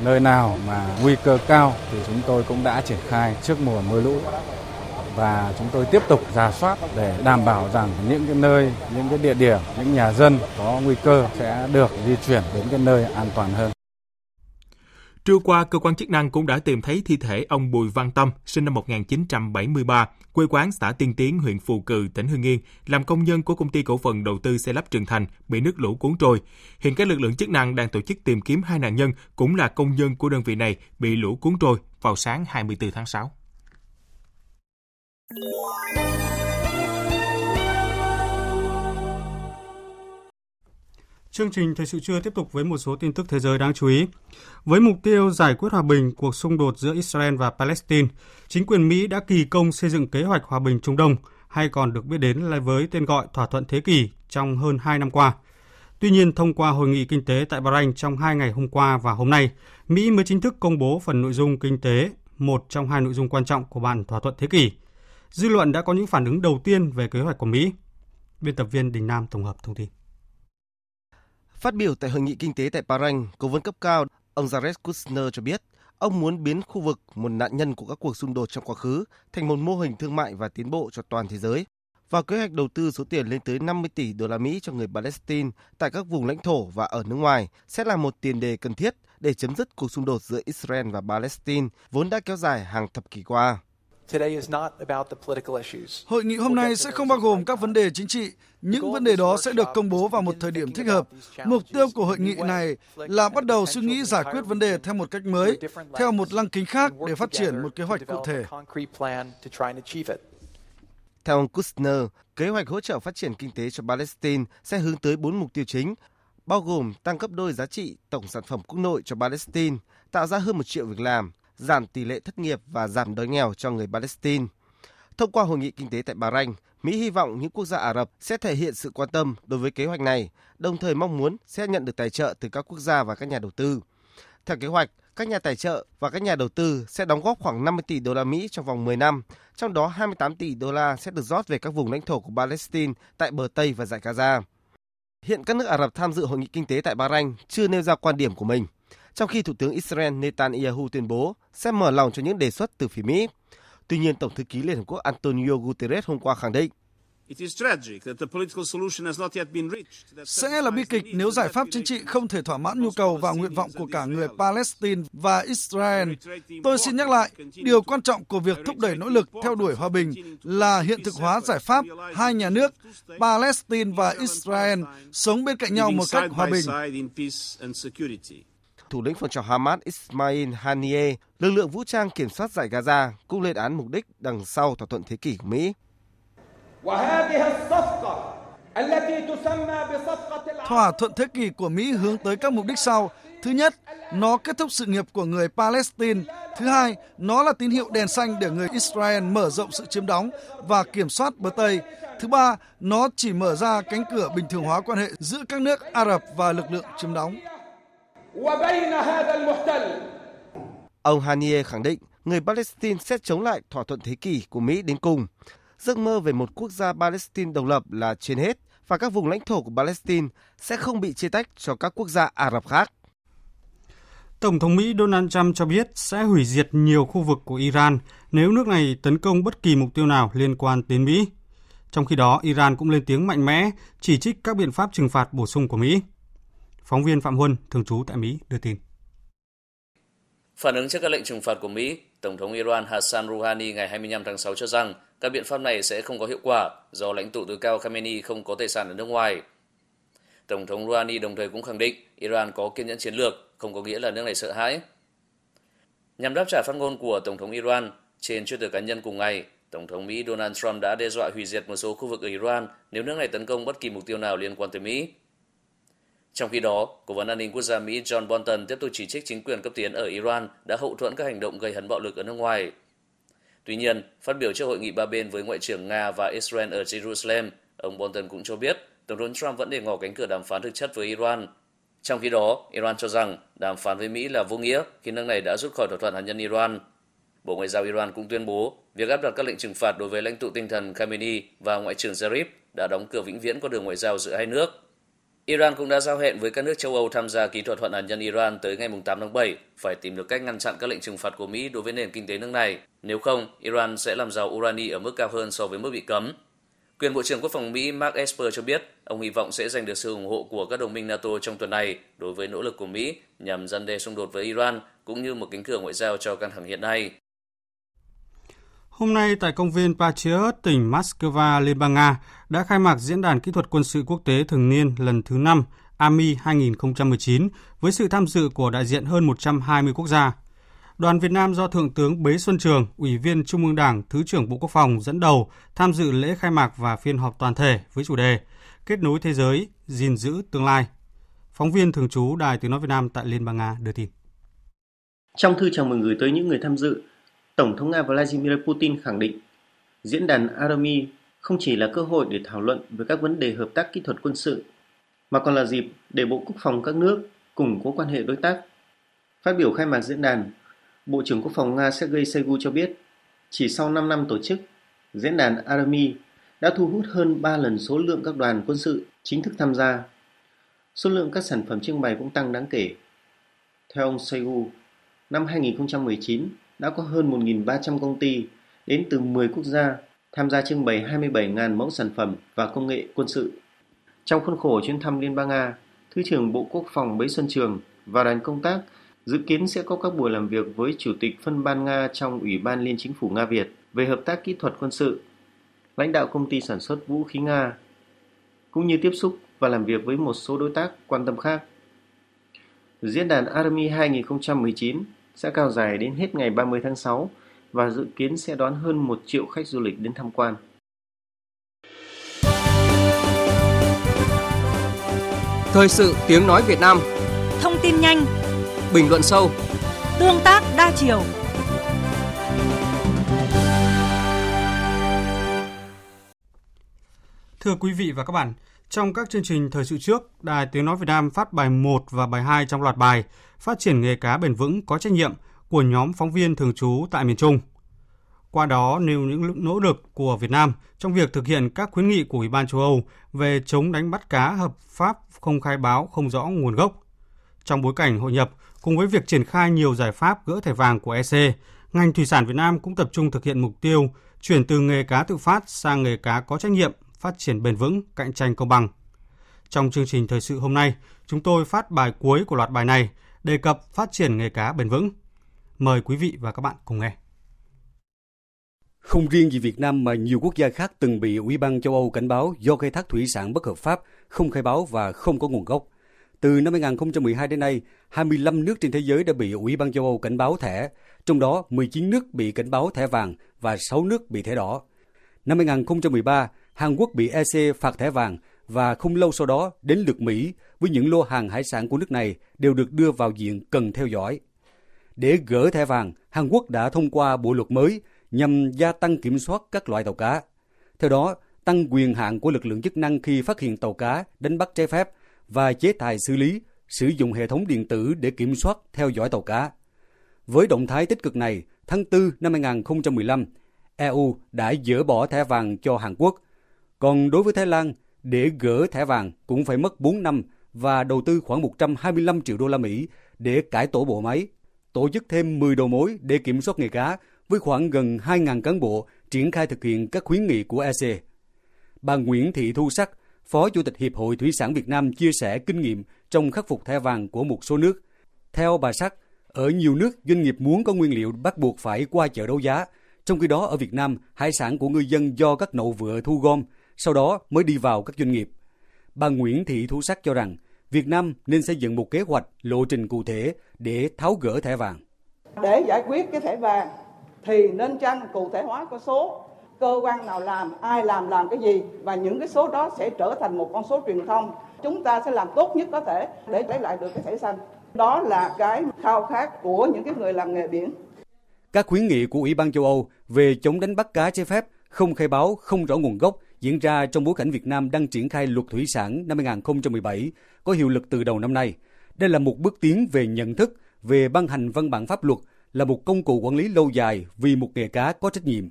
nơi nào mà nguy cơ cao thì chúng tôi cũng đã triển khai trước mùa mưa lũ và chúng tôi tiếp tục giả soát để đảm bảo rằng những cái nơi, những cái địa điểm, những nhà dân có nguy cơ sẽ được di chuyển đến cái nơi an toàn hơn. Trưa qua, cơ quan chức năng cũng đã tìm thấy thi thể ông Bùi Văn Tâm, sinh năm 1973, quê quán xã Tiên Tiến, huyện Phù Cừ, tỉnh Hưng Yên, làm công nhân của công ty cổ phần đầu tư xây lắp Trường Thành, bị nước lũ cuốn trôi. Hiện các lực lượng chức năng đang tổ chức tìm kiếm hai nạn nhân, cũng là công nhân của đơn vị này, bị lũ cuốn trôi vào sáng 24 tháng 6. Chương trình Thời sự trưa tiếp tục với một số tin tức thế giới đáng chú ý. Với mục tiêu giải quyết hòa bình cuộc xung đột giữa Israel và Palestine, chính quyền Mỹ đã kỳ công xây dựng kế hoạch hòa bình Trung Đông, hay còn được biết đến là với tên gọi thỏa thuận thế kỷ trong hơn 2 năm qua. Tuy nhiên, thông qua hội nghị kinh tế tại Bahrain trong hai ngày hôm qua và hôm nay, Mỹ mới chính thức công bố phần nội dung kinh tế, một trong hai nội dung quan trọng của bản thỏa thuận thế kỷ. Dư luận đã có những phản ứng đầu tiên về kế hoạch của Mỹ. Biên tập viên Đình Nam tổng hợp thông tin. Phát biểu tại hội nghị kinh tế tại Bahrain, cố vấn cấp cao ông Jared Kushner cho biết ông muốn biến khu vực một nạn nhân của các cuộc xung đột trong quá khứ thành một mô hình thương mại và tiến bộ cho toàn thế giới và kế hoạch đầu tư số tiền lên tới 50 tỷ đô la Mỹ cho người Palestine tại các vùng lãnh thổ và ở nước ngoài sẽ là một tiền đề cần thiết để chấm dứt cuộc xung đột giữa Israel và Palestine vốn đã kéo dài hàng thập kỷ qua. Hội nghị hôm nay sẽ không bao gồm các vấn đề chính trị. Những vấn đề đó sẽ được công bố vào một thời điểm thích hợp. Mục tiêu của hội nghị này là bắt đầu suy nghĩ giải quyết vấn đề theo một cách mới, theo một lăng kính khác để phát triển một kế hoạch cụ thể. Theo ông Kushner, kế hoạch hỗ trợ phát triển kinh tế cho Palestine sẽ hướng tới bốn mục tiêu chính, bao gồm tăng gấp đôi giá trị tổng sản phẩm quốc nội cho Palestine, tạo ra hơn một triệu việc làm, giảm tỷ lệ thất nghiệp và giảm đói nghèo cho người Palestine. Thông qua hội nghị kinh tế tại Bahrain, Mỹ hy vọng những quốc gia Ả Rập sẽ thể hiện sự quan tâm đối với kế hoạch này, đồng thời mong muốn sẽ nhận được tài trợ từ các quốc gia và các nhà đầu tư. Theo kế hoạch, các nhà tài trợ và các nhà đầu tư sẽ đóng góp khoảng 50 tỷ đô la Mỹ trong vòng 10 năm, trong đó 28 tỷ đô la sẽ được rót về các vùng lãnh thổ của Palestine tại bờ Tây và giải Gaza. Hiện các nước Ả Rập tham dự hội nghị kinh tế tại Bahrain chưa nêu ra quan điểm của mình, trong khi Thủ tướng Israel Netanyahu tuyên bố sẽ mở lòng cho những đề xuất từ phía Mỹ. Tuy nhiên, Tổng thư ký Liên Hợp Quốc Antonio Guterres hôm qua khẳng định sẽ là bi kịch nếu giải pháp chính trị không thể thỏa mãn nhu cầu và nguyện vọng của cả người Palestine và Israel. Tôi xin nhắc lại, điều quan trọng của việc thúc đẩy nỗ lực theo đuổi hòa bình là hiện thực hóa giải pháp hai nhà nước Palestine và Israel sống bên cạnh nhau một cách hòa bình. Thủ lĩnh phong trào Hamas Ismail Haniyeh, lực lượng vũ trang kiểm soát giải Gaza cũng lên án mục đích đằng sau thỏa thuận thế kỷ của Mỹ. Thỏa thuận thế kỷ của Mỹ hướng tới các mục đích sau. Thứ nhất, nó kết thúc sự nghiệp của người Palestine. Thứ hai, nó là tín hiệu đèn xanh để người Israel mở rộng sự chiếm đóng và kiểm soát bờ Tây. Thứ ba, nó chỉ mở ra cánh cửa bình thường hóa quan hệ giữa các nước Ả Rập và lực lượng chiếm đóng. Ông Haniyeh khẳng định người Palestine sẽ chống lại thỏa thuận thế kỷ của Mỹ đến cùng. Giấc mơ về một quốc gia Palestine độc lập là trên hết và các vùng lãnh thổ của Palestine sẽ không bị chia tách cho các quốc gia Ả Rập khác. Tổng thống Mỹ Donald Trump cho biết sẽ hủy diệt nhiều khu vực của Iran nếu nước này tấn công bất kỳ mục tiêu nào liên quan đến Mỹ. Trong khi đó, Iran cũng lên tiếng mạnh mẽ chỉ trích các biện pháp trừng phạt bổ sung của Mỹ. Phóng viên Phạm Huân, thường trú tại Mỹ, đưa tin. Phản ứng trước các lệnh trừng phạt của Mỹ, Tổng thống Iran Hassan Rouhani ngày 25 tháng 6 cho rằng các biện pháp này sẽ không có hiệu quả do lãnh tụ tối cao Khamenei không có tài sản ở nước ngoài. Tổng thống Rouhani đồng thời cũng khẳng định Iran có kiên nhẫn chiến lược, không có nghĩa là nước này sợ hãi. Nhằm đáp trả phát ngôn của Tổng thống Iran, trên Twitter cá nhân cùng ngày, Tổng thống Mỹ Donald Trump đã đe dọa hủy diệt một số khu vực ở Iran nếu nước này tấn công bất kỳ mục tiêu nào liên quan tới Mỹ. Trong khi đó, Cố vấn an ninh quốc gia Mỹ John Bolton tiếp tục chỉ trích chính quyền cấp tiến ở Iran đã hậu thuẫn các hành động gây hấn bạo lực ở nước ngoài. Tuy nhiên, phát biểu trước hội nghị ba bên với Ngoại trưởng Nga và Israel ở Jerusalem, ông Bolton cũng cho biết Tổng thống Trump vẫn để ngỏ cánh cửa đàm phán thực chất với Iran. Trong khi đó, Iran cho rằng đàm phán với Mỹ là vô nghĩa khi nước này đã rút khỏi thỏa thuận hạt nhân Iran. Bộ Ngoại giao Iran cũng tuyên bố việc áp đặt các lệnh trừng phạt đối với lãnh tụ tinh thần Khamenei và Ngoại trưởng Zarif đã đóng cửa vĩnh viễn con đường ngoại giao giữa hai nước. Iran cũng đã giao hẹn với các nước châu Âu tham gia ký thỏa thuận hạt nhân Iran tới ngày 8 tháng 7 phải tìm được cách ngăn chặn các lệnh trừng phạt của Mỹ đối với nền kinh tế nước này. Nếu không, Iran sẽ làm giàu urani ở mức cao hơn so với mức bị cấm. Quyền Bộ trưởng Quốc phòng Mỹ Mark Esper cho biết, ông hy vọng sẽ giành được sự ủng hộ của các đồng minh NATO trong tuần này đối với nỗ lực của Mỹ nhằm răn đe xung đột với Iran cũng như một cánh cửa ngoại giao cho căng thẳng hiện nay. Hôm nay tại công viên Patriot, tỉnh Moscow, Liên bang Nga đã khai mạc Diễn đàn Kỹ thuật Quân sự Quốc tế thường niên lần thứ 5 AMI 2019 với sự tham dự của đại diện hơn 120 quốc gia. Đoàn Việt Nam do Thượng tướng Bế Xuân Trường, Ủy viên Trung ương Đảng, Thứ trưởng Bộ Quốc phòng dẫn đầu tham dự lễ khai mạc và phiên họp toàn thể với chủ đề Kết nối thế giới, gìn giữ tương lai. Phóng viên thường trú Đài Tiếng Nói Việt Nam tại Liên bang Nga đưa tin. Trong thư chào mừng gửi tới những người tham dự, Tổng thống Nga Vladimir Putin khẳng định diễn đàn Army không chỉ là cơ hội để thảo luận về các vấn đề hợp tác kỹ thuật quân sự, mà còn là dịp để Bộ Quốc phòng các nước củng cố quan hệ đối tác. Phát biểu khai mạc diễn đàn, Bộ trưởng Quốc phòng Nga Sergei Shoigu cho biết, chỉ sau 5 năm tổ chức, diễn đàn Army đã thu hút hơn 3 lần số lượng các đoàn quân sự chính thức tham gia. Số lượng các sản phẩm trưng bày cũng tăng đáng kể. Theo ông Shoigu, năm 2019 đã có hơn 1.300 công ty đến từ 10 quốc gia tham gia trưng bày 27.000 mẫu sản phẩm và công nghệ quân sự. Trong khuôn khổ chuyến thăm Liên bang Nga, Thứ trưởng Bộ Quốc phòng Bế Xuân Trường và đoàn công tác dự kiến sẽ có các buổi làm việc với Chủ tịch phân ban Nga trong Ủy ban Liên Chính phủ Nga Việt về hợp tác kỹ thuật quân sự, lãnh đạo công ty sản xuất vũ khí Nga, cũng như tiếp xúc và làm việc với một số đối tác quan tâm khác. Diễn đàn Army 2019 sẽ cao dài đến hết ngày 30 tháng 6 và dự kiến sẽ đón hơn 1 triệu khách du lịch đến tham quan. Thời sự tiếng nói Việt Nam. Thông tin nhanh. Bình luận sâu. Tương tác đa chiều. Thưa quý vị và các bạn, trong các chương trình thời sự trước, Đài Tiếng Nói Việt Nam phát bài 1 và bài 2 trong loạt bài Phát triển nghề cá bền vững có trách nhiệm của nhóm phóng viên thường trú tại miền Trung. Qua đó nêu những nỗ lực của Việt Nam trong việc thực hiện các khuyến nghị của Ủy ban châu Âu về chống đánh bắt cá hợp pháp không khai báo không rõ nguồn gốc. Trong bối cảnh hội nhập, cùng với việc triển khai nhiều giải pháp gỡ thẻ vàng của EC, ngành thủy sản Việt Nam cũng tập trung thực hiện mục tiêu chuyển từ nghề cá tự phát sang nghề cá có trách nhiệm, phát triển bền vững, cạnh tranh công bằng. Trong chương trình thời sự hôm nay, chúng tôi phát bài cuối của loạt bài này đề cập phát triển nghề cá bền vững. Mời quý vị và các bạn cùng nghe. Không riêng gì Việt Nam mà nhiều quốc gia khác từng bị Ủy ban châu Âu cảnh báo do khai thác thủy sản bất hợp pháp, không khai báo và không có nguồn gốc. Từ năm 2012 đến nay, 25 nước trên thế giới đã bị Ủy ban châu Âu cảnh báo thẻ, trong đó 19 nước bị cảnh báo thẻ vàng và 6 nước bị thẻ đỏ. Năm 2013, Hàn Quốc bị EC phạt thẻ vàng và không lâu sau đó đến lượt Mỹ với những lô hàng hải sản của nước này đều được đưa vào diện cần theo dõi. Để gỡ thẻ vàng, Hàn Quốc đã thông qua bộ luật mới nhằm gia tăng kiểm soát các loại tàu cá. Theo đó, tăng quyền hạn của lực lượng chức năng khi phát hiện tàu cá đánh bắt trái phép và chế tài xử lý, sử dụng hệ thống điện tử để kiểm soát, theo dõi tàu cá. Với động thái tích cực này, tháng 4 năm 2015, EU đã dỡ bỏ thẻ vàng cho Hàn Quốc. Còn đối với Thái Lan, để gỡ thẻ vàng cũng phải mất 4 năm và đầu tư khoảng 125 triệu đô la Mỹ để cải tổ bộ máy, tổ chức thêm 10 đầu mối để kiểm soát nghề cá với khoảng gần 2.000 cán bộ triển khai thực hiện các khuyến nghị của EC. Bà Nguyễn Thị Thu Sắc, Phó Chủ tịch Hiệp hội Thủy sản Việt Nam chia sẻ kinh nghiệm trong khắc phục thẻ vàng của một số nước. Theo bà Sắc, ở nhiều nước doanh nghiệp muốn có nguyên liệu bắt buộc phải qua chợ đấu giá, trong khi đó ở Việt Nam, hải sản của người dân do các nậu vựa thu gom, sau đó mới đi vào các doanh nghiệp. Bà Nguyễn Thị Thu Sắc cho rằng, Việt Nam nên xây dựng một kế hoạch lộ trình cụ thể để tháo gỡ thẻ vàng. Để giải quyết cái thẻ vàng thì nên chăng cụ thể hóa có số cơ quan nào làm ai làm làm cái gì và những cái số đó sẽ trở thành một con số truyền thông chúng ta sẽ làm tốt nhất có thể để lấy lại được cái thẻ xanh đó là cái khao khát của những cái người làm nghề biển các khuyến nghị của Ủy ban châu Âu về chống đánh bắt cá trái phép, không khai báo, không rõ nguồn gốc diễn ra trong bối cảnh Việt Nam đang triển khai luật thủy sản năm 2017 có hiệu lực từ đầu năm nay. Đây là một bước tiến về nhận thức về ban hành văn bản pháp luật là một công cụ quản lý lâu dài vì một nghề cá có trách nhiệm.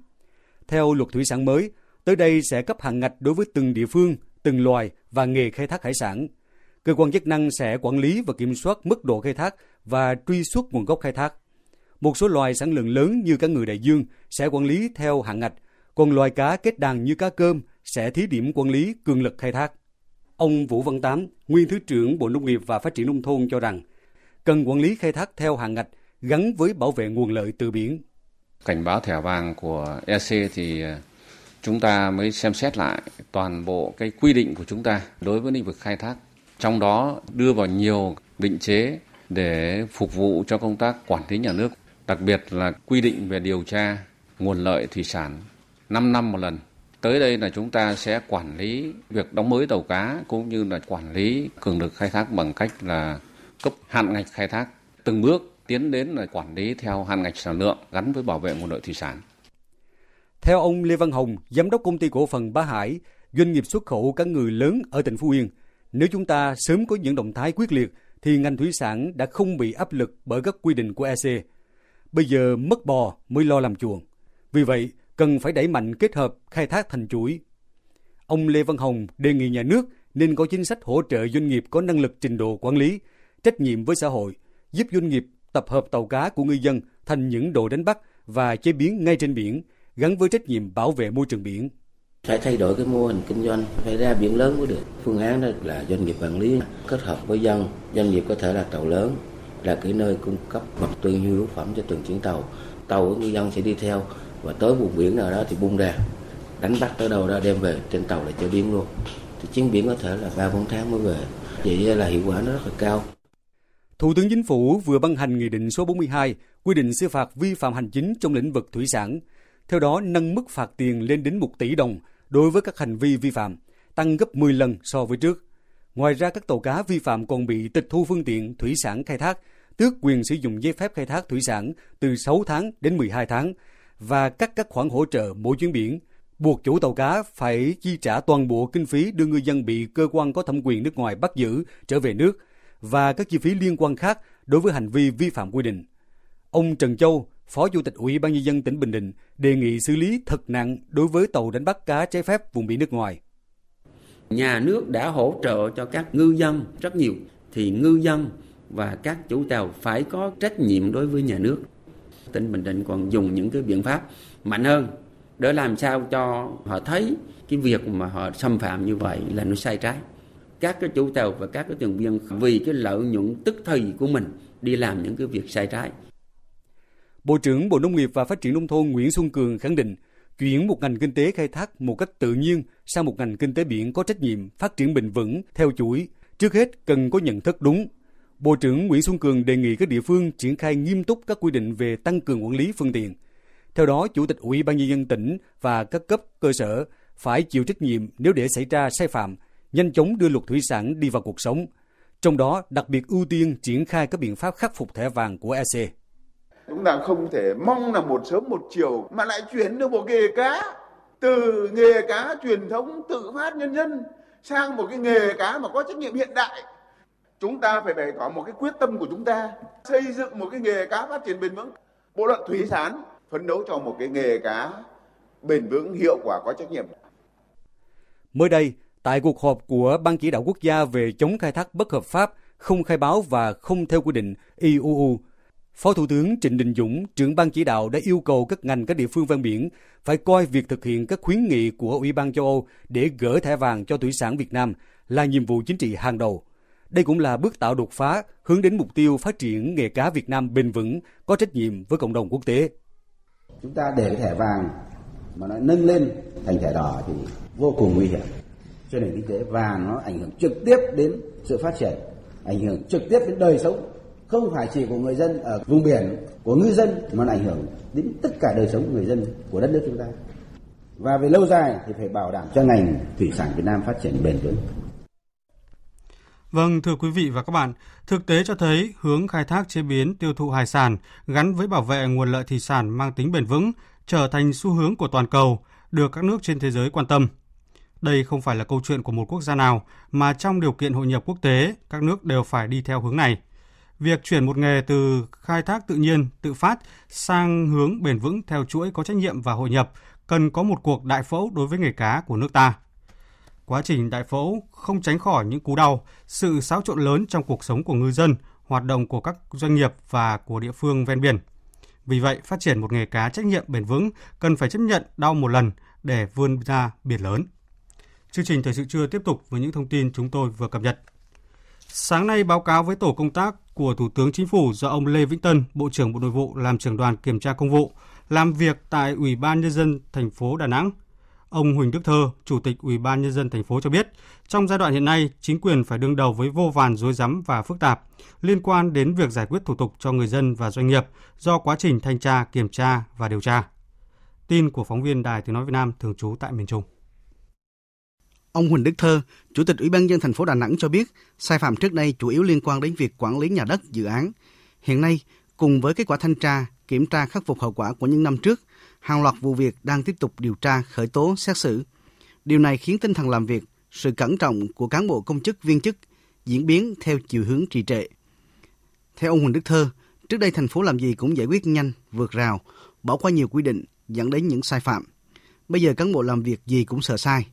Theo luật thủy sản mới, tới đây sẽ cấp hạn ngạch đối với từng địa phương, từng loài và nghề khai thác hải sản. Cơ quan chức năng sẽ quản lý và kiểm soát mức độ khai thác và truy xuất nguồn gốc khai thác. Một số loài sản lượng lớn như cá ngừ đại dương sẽ quản lý theo hạn ngạch, còn loài cá kết đàn như cá cơm sẽ thí điểm quản lý cường lực khai thác. Ông Vũ Văn Tám, nguyên Thứ trưởng Bộ Nông nghiệp và Phát triển Nông thôn cho rằng, cần quản lý khai thác theo hàng ngạch gắn với bảo vệ nguồn lợi từ biển. Cảnh báo thẻ vàng của EC thì chúng ta mới xem xét lại toàn bộ cái quy định của chúng ta đối với lĩnh vực khai thác. Trong đó đưa vào nhiều định chế để phục vụ cho công tác quản lý nhà nước, đặc biệt là quy định về điều tra nguồn lợi thủy sản 5 năm một lần Tới đây là chúng ta sẽ quản lý việc đóng mới tàu cá cũng như là quản lý cường lực khai thác bằng cách là cấp hạn ngạch khai thác từng bước tiến đến là quản lý theo hạn ngạch sản lượng gắn với bảo vệ nguồn lợi thủy sản. Theo ông Lê Văn Hồng, giám đốc công ty cổ phần Bá Hải, doanh nghiệp xuất khẩu cá ngừ lớn ở tỉnh Phú Yên, nếu chúng ta sớm có những động thái quyết liệt thì ngành thủy sản đã không bị áp lực bởi các quy định của EC. Bây giờ mất bò mới lo làm chuồng. Vì vậy, cần phải đẩy mạnh kết hợp khai thác thành chuỗi. Ông Lê Văn Hồng đề nghị nhà nước nên có chính sách hỗ trợ doanh nghiệp có năng lực trình độ quản lý, trách nhiệm với xã hội, giúp doanh nghiệp tập hợp tàu cá của ngư dân thành những đồ đánh bắt và chế biến ngay trên biển, gắn với trách nhiệm bảo vệ môi trường biển. Phải thay đổi cái mô hình kinh doanh, phải ra biển lớn mới được. Phương án đó là doanh nghiệp quản lý kết hợp với dân, doanh nghiệp có thể là tàu lớn, là cái nơi cung cấp vật tư nhu yếu phẩm cho từng chuyến tàu. Tàu của ngư dân sẽ đi theo và tới vùng biển nào đó thì bung ra, đánh bắt tới đâu đó đem về trên tàu là chế biến luôn. Thì chuyến biển có thể là ba bốn tháng mới về. Vậy là hiệu quả nó rất là cao. Thủ tướng Chính phủ vừa ban hành Nghị định số 42 quy định xử phạt vi phạm hành chính trong lĩnh vực thủy sản. Theo đó, nâng mức phạt tiền lên đến 1 tỷ đồng đối với các hành vi vi phạm, tăng gấp 10 lần so với trước. Ngoài ra, các tàu cá vi phạm còn bị tịch thu phương tiện thủy sản khai thác, tước quyền sử dụng giấy phép khai thác thủy sản từ 6 tháng đến 12 tháng và cắt các khoản hỗ trợ mỗi chuyến biển, buộc chủ tàu cá phải chi trả toàn bộ kinh phí đưa ngư dân bị cơ quan có thẩm quyền nước ngoài bắt giữ trở về nước và các chi phí liên quan khác đối với hành vi vi phạm quy định. Ông Trần Châu, Phó Chủ tịch Ủy ban nhân dân tỉnh Bình Định đề nghị xử lý thật nặng đối với tàu đánh bắt cá trái phép vùng biển nước ngoài. Nhà nước đã hỗ trợ cho các ngư dân rất nhiều thì ngư dân và các chủ tàu phải có trách nhiệm đối với nhà nước. Tỉnh Bình Định còn dùng những cái biện pháp mạnh hơn để làm sao cho họ thấy cái việc mà họ xâm phạm như vậy là nó sai trái. Các cái chủ tàu và các cái thuyền viên vì cái lợi nhuận tức thời của mình đi làm những cái việc sai trái. Bộ trưởng Bộ Nông nghiệp và Phát triển Nông thôn Nguyễn Xuân Cường khẳng định, chuyển một ngành kinh tế khai thác một cách tự nhiên sang một ngành kinh tế biển có trách nhiệm phát triển bền vững theo chuỗi, trước hết cần có nhận thức đúng. Bộ trưởng Nguyễn Xuân Cường đề nghị các địa phương triển khai nghiêm túc các quy định về tăng cường quản lý phương tiện. Theo đó, Chủ tịch Ủy ban nhân dân tỉnh và các cấp cơ sở phải chịu trách nhiệm nếu để xảy ra sai phạm, nhanh chóng đưa luật thủy sản đi vào cuộc sống. Trong đó, đặc biệt ưu tiên triển khai các biện pháp khắc phục thẻ vàng của EC. Chúng ta không thể mong là một sớm một chiều mà lại chuyển được một nghề cá từ nghề cá truyền thống tự phát nhân dân sang một cái nghề cá mà có trách nhiệm hiện đại. Chúng ta phải bày tỏ một cái quyết tâm của chúng ta xây dựng một cái nghề cá phát triển bền vững. Bộ luật thủy sản phấn đấu cho một cái nghề cá bền vững, hiệu quả, có trách nhiệm. Mới đây, tại cuộc họp của Ban chỉ đạo quốc gia về chống khai thác bất hợp pháp, không khai báo và không theo quy định IUU, Phó Thủ tướng Trịnh Đình Dũng, trưởng ban chỉ đạo đã yêu cầu các ngành các địa phương ven biển phải coi việc thực hiện các khuyến nghị của Ủy ban châu Âu để gỡ thẻ vàng cho thủy sản Việt Nam là nhiệm vụ chính trị hàng đầu. Đây cũng là bước tạo đột phá hướng đến mục tiêu phát triển nghề cá Việt Nam bền vững, có trách nhiệm với cộng đồng quốc tế. Chúng ta để cái thẻ vàng mà nó nâng lên thành thẻ đỏ thì vô cùng nguy hiểm cho nền kinh tế và nó ảnh hưởng trực tiếp đến sự phát triển, ảnh hưởng trực tiếp đến đời sống không phải chỉ của người dân ở vùng biển của ngư dân mà nó ảnh hưởng đến tất cả đời sống của người dân của đất nước chúng ta và về lâu dài thì phải bảo đảm cho ngành thủy sản Việt Nam phát triển bền vững. Vâng, thưa quý vị và các bạn, thực tế cho thấy hướng khai thác chế biến tiêu thụ hải sản gắn với bảo vệ nguồn lợi thủy sản mang tính bền vững trở thành xu hướng của toàn cầu, được các nước trên thế giới quan tâm. Đây không phải là câu chuyện của một quốc gia nào, mà trong điều kiện hội nhập quốc tế, các nước đều phải đi theo hướng này – Việc chuyển một nghề từ khai thác tự nhiên, tự phát sang hướng bền vững theo chuỗi có trách nhiệm và hội nhập cần có một cuộc đại phẫu đối với nghề cá của nước ta. Quá trình đại phẫu không tránh khỏi những cú đau, sự xáo trộn lớn trong cuộc sống của ngư dân, hoạt động của các doanh nghiệp và của địa phương ven biển. Vì vậy, phát triển một nghề cá trách nhiệm bền vững cần phải chấp nhận đau một lần để vươn ra biển lớn. Chương trình Thời sự trưa tiếp tục với những thông tin chúng tôi vừa cập nhật. Sáng nay báo cáo với tổ công tác của Thủ tướng Chính phủ do ông Lê Vĩnh Tân, Bộ trưởng Bộ Nội vụ làm trưởng đoàn kiểm tra công vụ, làm việc tại Ủy ban nhân dân thành phố Đà Nẵng. Ông Huỳnh Đức Thơ, Chủ tịch Ủy ban nhân dân thành phố cho biết, trong giai đoạn hiện nay, chính quyền phải đương đầu với vô vàn rối rắm và phức tạp liên quan đến việc giải quyết thủ tục cho người dân và doanh nghiệp do quá trình thanh tra, kiểm tra và điều tra. Tin của phóng viên Đài Tiếng nói Việt Nam thường trú tại miền Trung. Ông Huỳnh Đức Thơ, Chủ tịch Ủy ban dân thành phố Đà Nẵng cho biết, sai phạm trước đây chủ yếu liên quan đến việc quản lý nhà đất dự án. Hiện nay, cùng với kết quả thanh tra, kiểm tra khắc phục hậu quả của những năm trước, hàng loạt vụ việc đang tiếp tục điều tra, khởi tố, xét xử. Điều này khiến tinh thần làm việc, sự cẩn trọng của cán bộ công chức viên chức diễn biến theo chiều hướng trì trệ. Theo ông Huỳnh Đức Thơ, trước đây thành phố làm gì cũng giải quyết nhanh, vượt rào, bỏ qua nhiều quy định dẫn đến những sai phạm. Bây giờ cán bộ làm việc gì cũng sợ sai.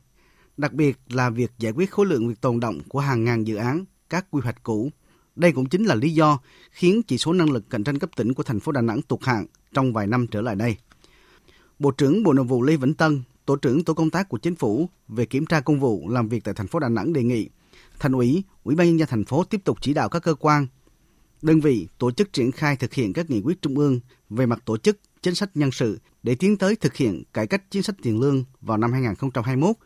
Đặc biệt là việc giải quyết khối lượng việc tồn động của hàng ngàn dự án, các quy hoạch cũ. Đây cũng chính là lý do khiến chỉ số năng lực cạnh tranh cấp tỉnh của thành phố Đà Nẵng tụt hạng trong vài năm trở lại đây. Bộ trưởng Bộ Nội vụ Lê Vĩnh Tân, tổ trưởng tổ công tác của chính phủ về kiểm tra công vụ làm việc tại thành phố Đà Nẵng đề nghị thành ủy, ủy ban nhân dân thành phố tiếp tục chỉ đạo các cơ quan, đơn vị tổ chức triển khai thực hiện các nghị quyết trung ương về mặt tổ chức, chính sách nhân sự để tiến tới thực hiện cải cách chính sách tiền lương vào năm 2021,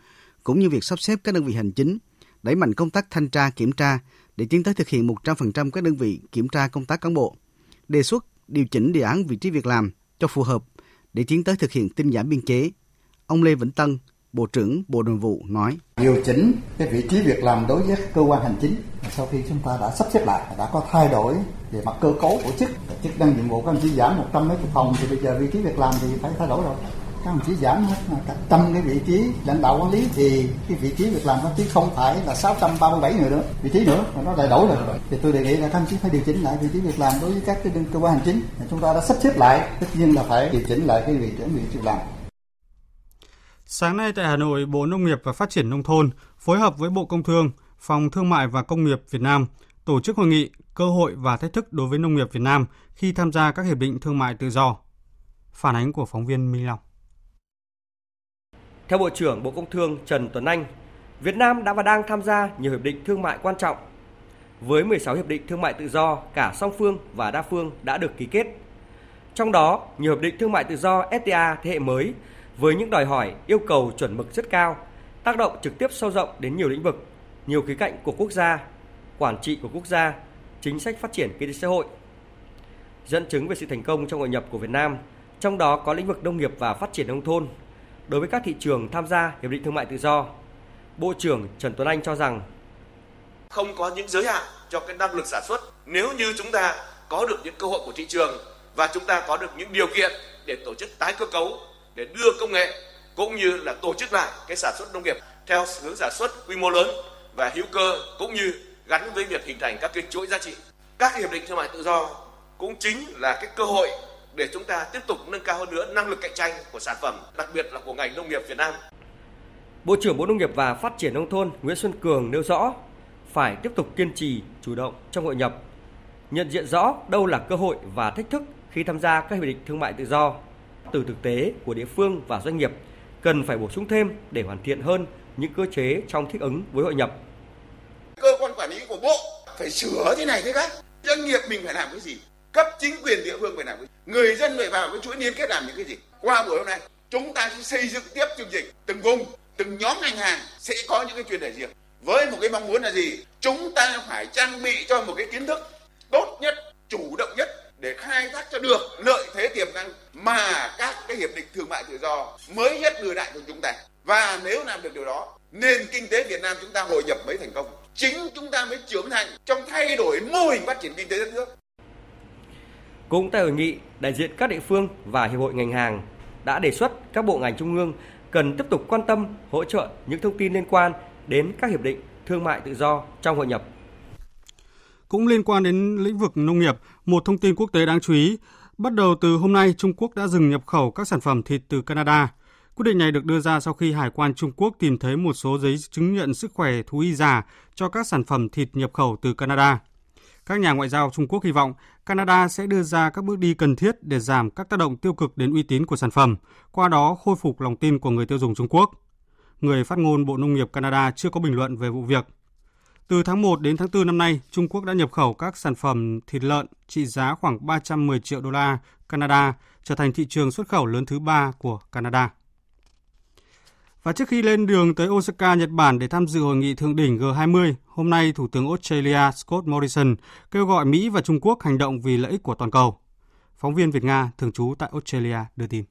cũng như việc sắp xếp các đơn vị hành chính, đẩy mạnh công tác thanh tra kiểm tra để tiến tới thực hiện 100% các đơn vị kiểm tra công tác cán bộ, đề xuất điều chỉnh đề án vị trí việc làm cho phù hợp để tiến tới thực hiện tinh giản biên chế. Ông Lê Vĩnh Tân, Bộ trưởng Bộ Nội vụ nói. Điều chỉnh cái vị trí việc làm đối với cơ quan hành chính sau khi chúng ta đã sắp xếp lại, đã có thay đổi về mặt cơ cấu tổ chức, chức năng nhiệm vụ các anh chỉ giảm một trăm mấy chục phòng thì bây giờ vị trí việc làm thì phải thay đổi rồi. Các đồng chí giảm hết cả tâm cái vị trí lãnh đạo quản lý thì cái vị trí việc làm các chí không phải là 637 người nữa, vị trí nữa mà nó lại đổi rồi. Thì tôi đề nghị là các đồng chí phải điều chỉnh lại vị trí việc làm đối với các cái cơ quan hành chính. Chúng ta đã sắp xếp lại, tất nhiên là phải điều chỉnh lại cái vị trí việc làm. Sáng nay tại Hà Nội, Bộ Nông nghiệp và Phát triển Nông thôn phối hợp với Bộ Công Thương, Phòng Thương mại và Công nghiệp Việt Nam tổ chức hội nghị cơ hội và thách thức đối với nông nghiệp Việt Nam khi tham gia các hiệp định thương mại tự do. Phản ánh của phóng viên Minh Long. Theo Bộ trưởng Bộ Công Thương Trần Tuấn Anh, Việt Nam đã và đang tham gia nhiều hiệp định thương mại quan trọng. Với 16 hiệp định thương mại tự do cả song phương và đa phương đã được ký kết. Trong đó, nhiều hiệp định thương mại tự do FTA thế hệ mới với những đòi hỏi, yêu cầu chuẩn mực rất cao, tác động trực tiếp sâu rộng đến nhiều lĩnh vực, nhiều khía cạnh của quốc gia, quản trị của quốc gia, chính sách phát triển kinh tế xã hội. Dẫn chứng về sự thành công trong hội nhập của Việt Nam, trong đó có lĩnh vực nông nghiệp và phát triển nông thôn. Đối với các thị trường tham gia hiệp định thương mại tự do, Bộ trưởng Trần Tuấn Anh cho rằng không có những giới hạn cho cái năng lực sản xuất nếu như chúng ta có được những cơ hội của thị trường và chúng ta có được những điều kiện để tổ chức tái cơ cấu để đưa công nghệ cũng như là tổ chức lại cái sản xuất nông nghiệp theo hướng sản xuất quy mô lớn và hữu cơ cũng như gắn với việc hình thành các cái chuỗi giá trị. Các hiệp định thương mại tự do cũng chính là cái cơ hội để chúng ta tiếp tục nâng cao hơn nữa năng lực cạnh tranh của sản phẩm, đặc biệt là của ngành nông nghiệp Việt Nam. Bộ trưởng Bộ Nông nghiệp và Phát triển nông thôn Nguyễn Xuân Cường nêu rõ phải tiếp tục kiên trì, chủ động trong hội nhập, nhận diện rõ đâu là cơ hội và thách thức khi tham gia các hiệp định thương mại tự do từ thực tế của địa phương và doanh nghiệp cần phải bổ sung thêm để hoàn thiện hơn những cơ chế trong thích ứng với hội nhập. Cơ quan quản lý của bộ phải sửa thế này thế khác. Doanh nghiệp mình phải làm cái gì? Cấp chính quyền địa phương phải làm cái gì? Người dân phải vào cái chuỗi liên kết làm những cái gì? Qua buổi hôm nay, chúng ta sẽ xây dựng tiếp chương trình từng vùng, từng nhóm ngành hàng sẽ có những cái chuyên đề riêng. Với một cái mong muốn là gì? Chúng ta phải trang bị cho một cái kiến thức tốt nhất, chủ động nhất để khai thác cho được lợi thế tiềm năng mà các cái hiệp định thương mại tự do mới nhất đưa lại cho chúng ta. Và nếu làm được điều đó, nền kinh tế Việt Nam chúng ta hội nhập mới thành công. Chính chúng ta mới trưởng thành trong thay đổi mô hình phát triển kinh tế đất nước. Cũng tại hội nghị, đại diện các địa phương và hiệp hội ngành hàng đã đề xuất các bộ ngành trung ương cần tiếp tục quan tâm hỗ trợ những thông tin liên quan đến các hiệp định thương mại tự do trong hội nhập cũng liên quan đến lĩnh vực nông nghiệp, một thông tin quốc tế đáng chú ý, bắt đầu từ hôm nay Trung Quốc đã dừng nhập khẩu các sản phẩm thịt từ Canada. Quyết định này được đưa ra sau khi Hải quan Trung Quốc tìm thấy một số giấy chứng nhận sức khỏe thú y giả cho các sản phẩm thịt nhập khẩu từ Canada. Các nhà ngoại giao Trung Quốc hy vọng Canada sẽ đưa ra các bước đi cần thiết để giảm các tác động tiêu cực đến uy tín của sản phẩm, qua đó khôi phục lòng tin của người tiêu dùng Trung Quốc. Người phát ngôn Bộ Nông nghiệp Canada chưa có bình luận về vụ việc. Từ tháng 1 đến tháng 4 năm nay, Trung Quốc đã nhập khẩu các sản phẩm thịt lợn trị giá khoảng 310 triệu đô la Canada, trở thành thị trường xuất khẩu lớn thứ ba của Canada. Và trước khi lên đường tới Osaka, Nhật Bản để tham dự hội nghị thượng đỉnh G20, hôm nay Thủ tướng Australia Scott Morrison kêu gọi Mỹ và Trung Quốc hành động vì lợi ích của toàn cầu. Phóng viên Việt Nga thường trú tại Australia đưa tin.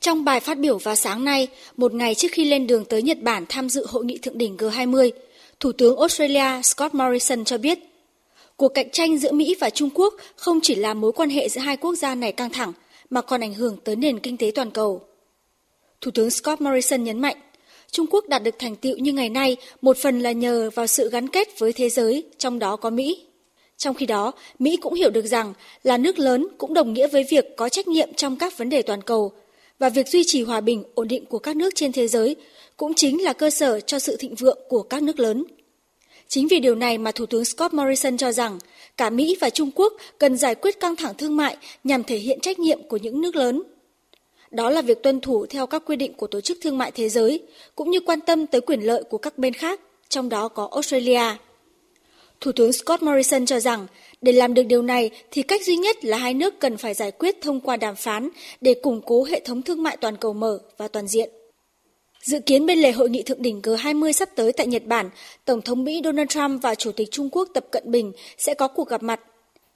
Trong bài phát biểu vào sáng nay, một ngày trước khi lên đường tới Nhật Bản tham dự hội nghị thượng đỉnh G20, Thủ tướng Australia Scott Morrison cho biết, cuộc cạnh tranh giữa Mỹ và Trung Quốc không chỉ làm mối quan hệ giữa hai quốc gia này căng thẳng, mà còn ảnh hưởng tới nền kinh tế toàn cầu. Thủ tướng Scott Morrison nhấn mạnh, Trung Quốc đạt được thành tựu như ngày nay một phần là nhờ vào sự gắn kết với thế giới, trong đó có Mỹ. Trong khi đó, Mỹ cũng hiểu được rằng là nước lớn cũng đồng nghĩa với việc có trách nhiệm trong các vấn đề toàn cầu và việc duy trì hòa bình, ổn định của các nước trên thế giới cũng chính là cơ sở cho sự thịnh vượng của các nước lớn. Chính vì điều này mà Thủ tướng Scott Morrison cho rằng cả Mỹ và Trung Quốc cần giải quyết căng thẳng thương mại nhằm thể hiện trách nhiệm của những nước lớn. Đó là việc tuân thủ theo các quy định của Tổ chức Thương mại Thế giới, cũng như quan tâm tới quyền lợi của các bên khác, trong đó có Australia. Thủ tướng Scott Morrison cho rằng để làm được điều này thì cách duy nhất là hai nước cần phải giải quyết thông qua đàm phán để củng cố hệ thống thương mại toàn cầu mở và toàn diện. Dự kiến bên lề hội nghị thượng đỉnh G20 sắp tới tại Nhật Bản, Tổng thống Mỹ Donald Trump và Chủ tịch Trung Quốc Tập Cận Bình sẽ có cuộc gặp mặt.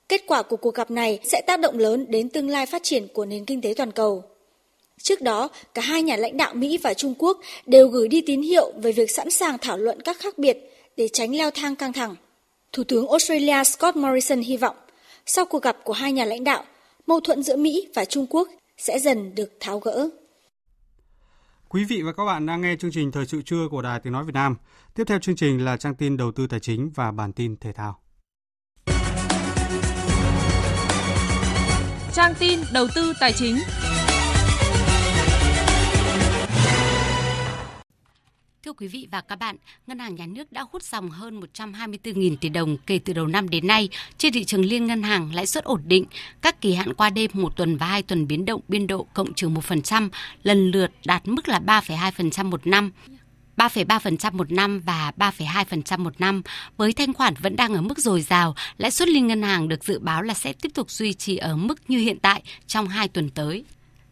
Kết quả của cuộc gặp này sẽ tác động lớn đến tương lai phát triển của nền kinh tế toàn cầu. Trước đó, cả hai nhà lãnh đạo Mỹ và Trung Quốc đều gửi đi tín hiệu về việc sẵn sàng thảo luận các khác biệt để tránh leo thang căng thẳng. Thủ tướng Australia Scott Morrison hy vọng, sau cuộc gặp của hai nhà lãnh đạo, mâu thuẫn giữa Mỹ và Trung Quốc sẽ dần được tháo gỡ. Quý vị và các bạn đang nghe chương trình Thời sự trưa của Đài Tiếng Nói Việt Nam. Tiếp theo chương trình là trang tin đầu tư tài chính và bản tin thể thao. Trang tin đầu tư tài chính. Thưa quý vị và các bạn, Ngân hàng Nhà nước đã hút dòng hơn 124.000 tỷ đồng kể từ đầu năm đến nay. Trên thị trường liên ngân hàng, lãi suất ổn định, các kỳ hạn qua đêm một tuần và hai tuần biến động biên độ cộng trừ 1%, lần lượt đạt mức là 3,2% một năm. 3,3% một năm và 3,2% một năm, với thanh khoản vẫn đang ở mức dồi dào, lãi suất liên ngân hàng được dự báo là sẽ tiếp tục duy trì ở mức như hiện tại trong hai tuần tới.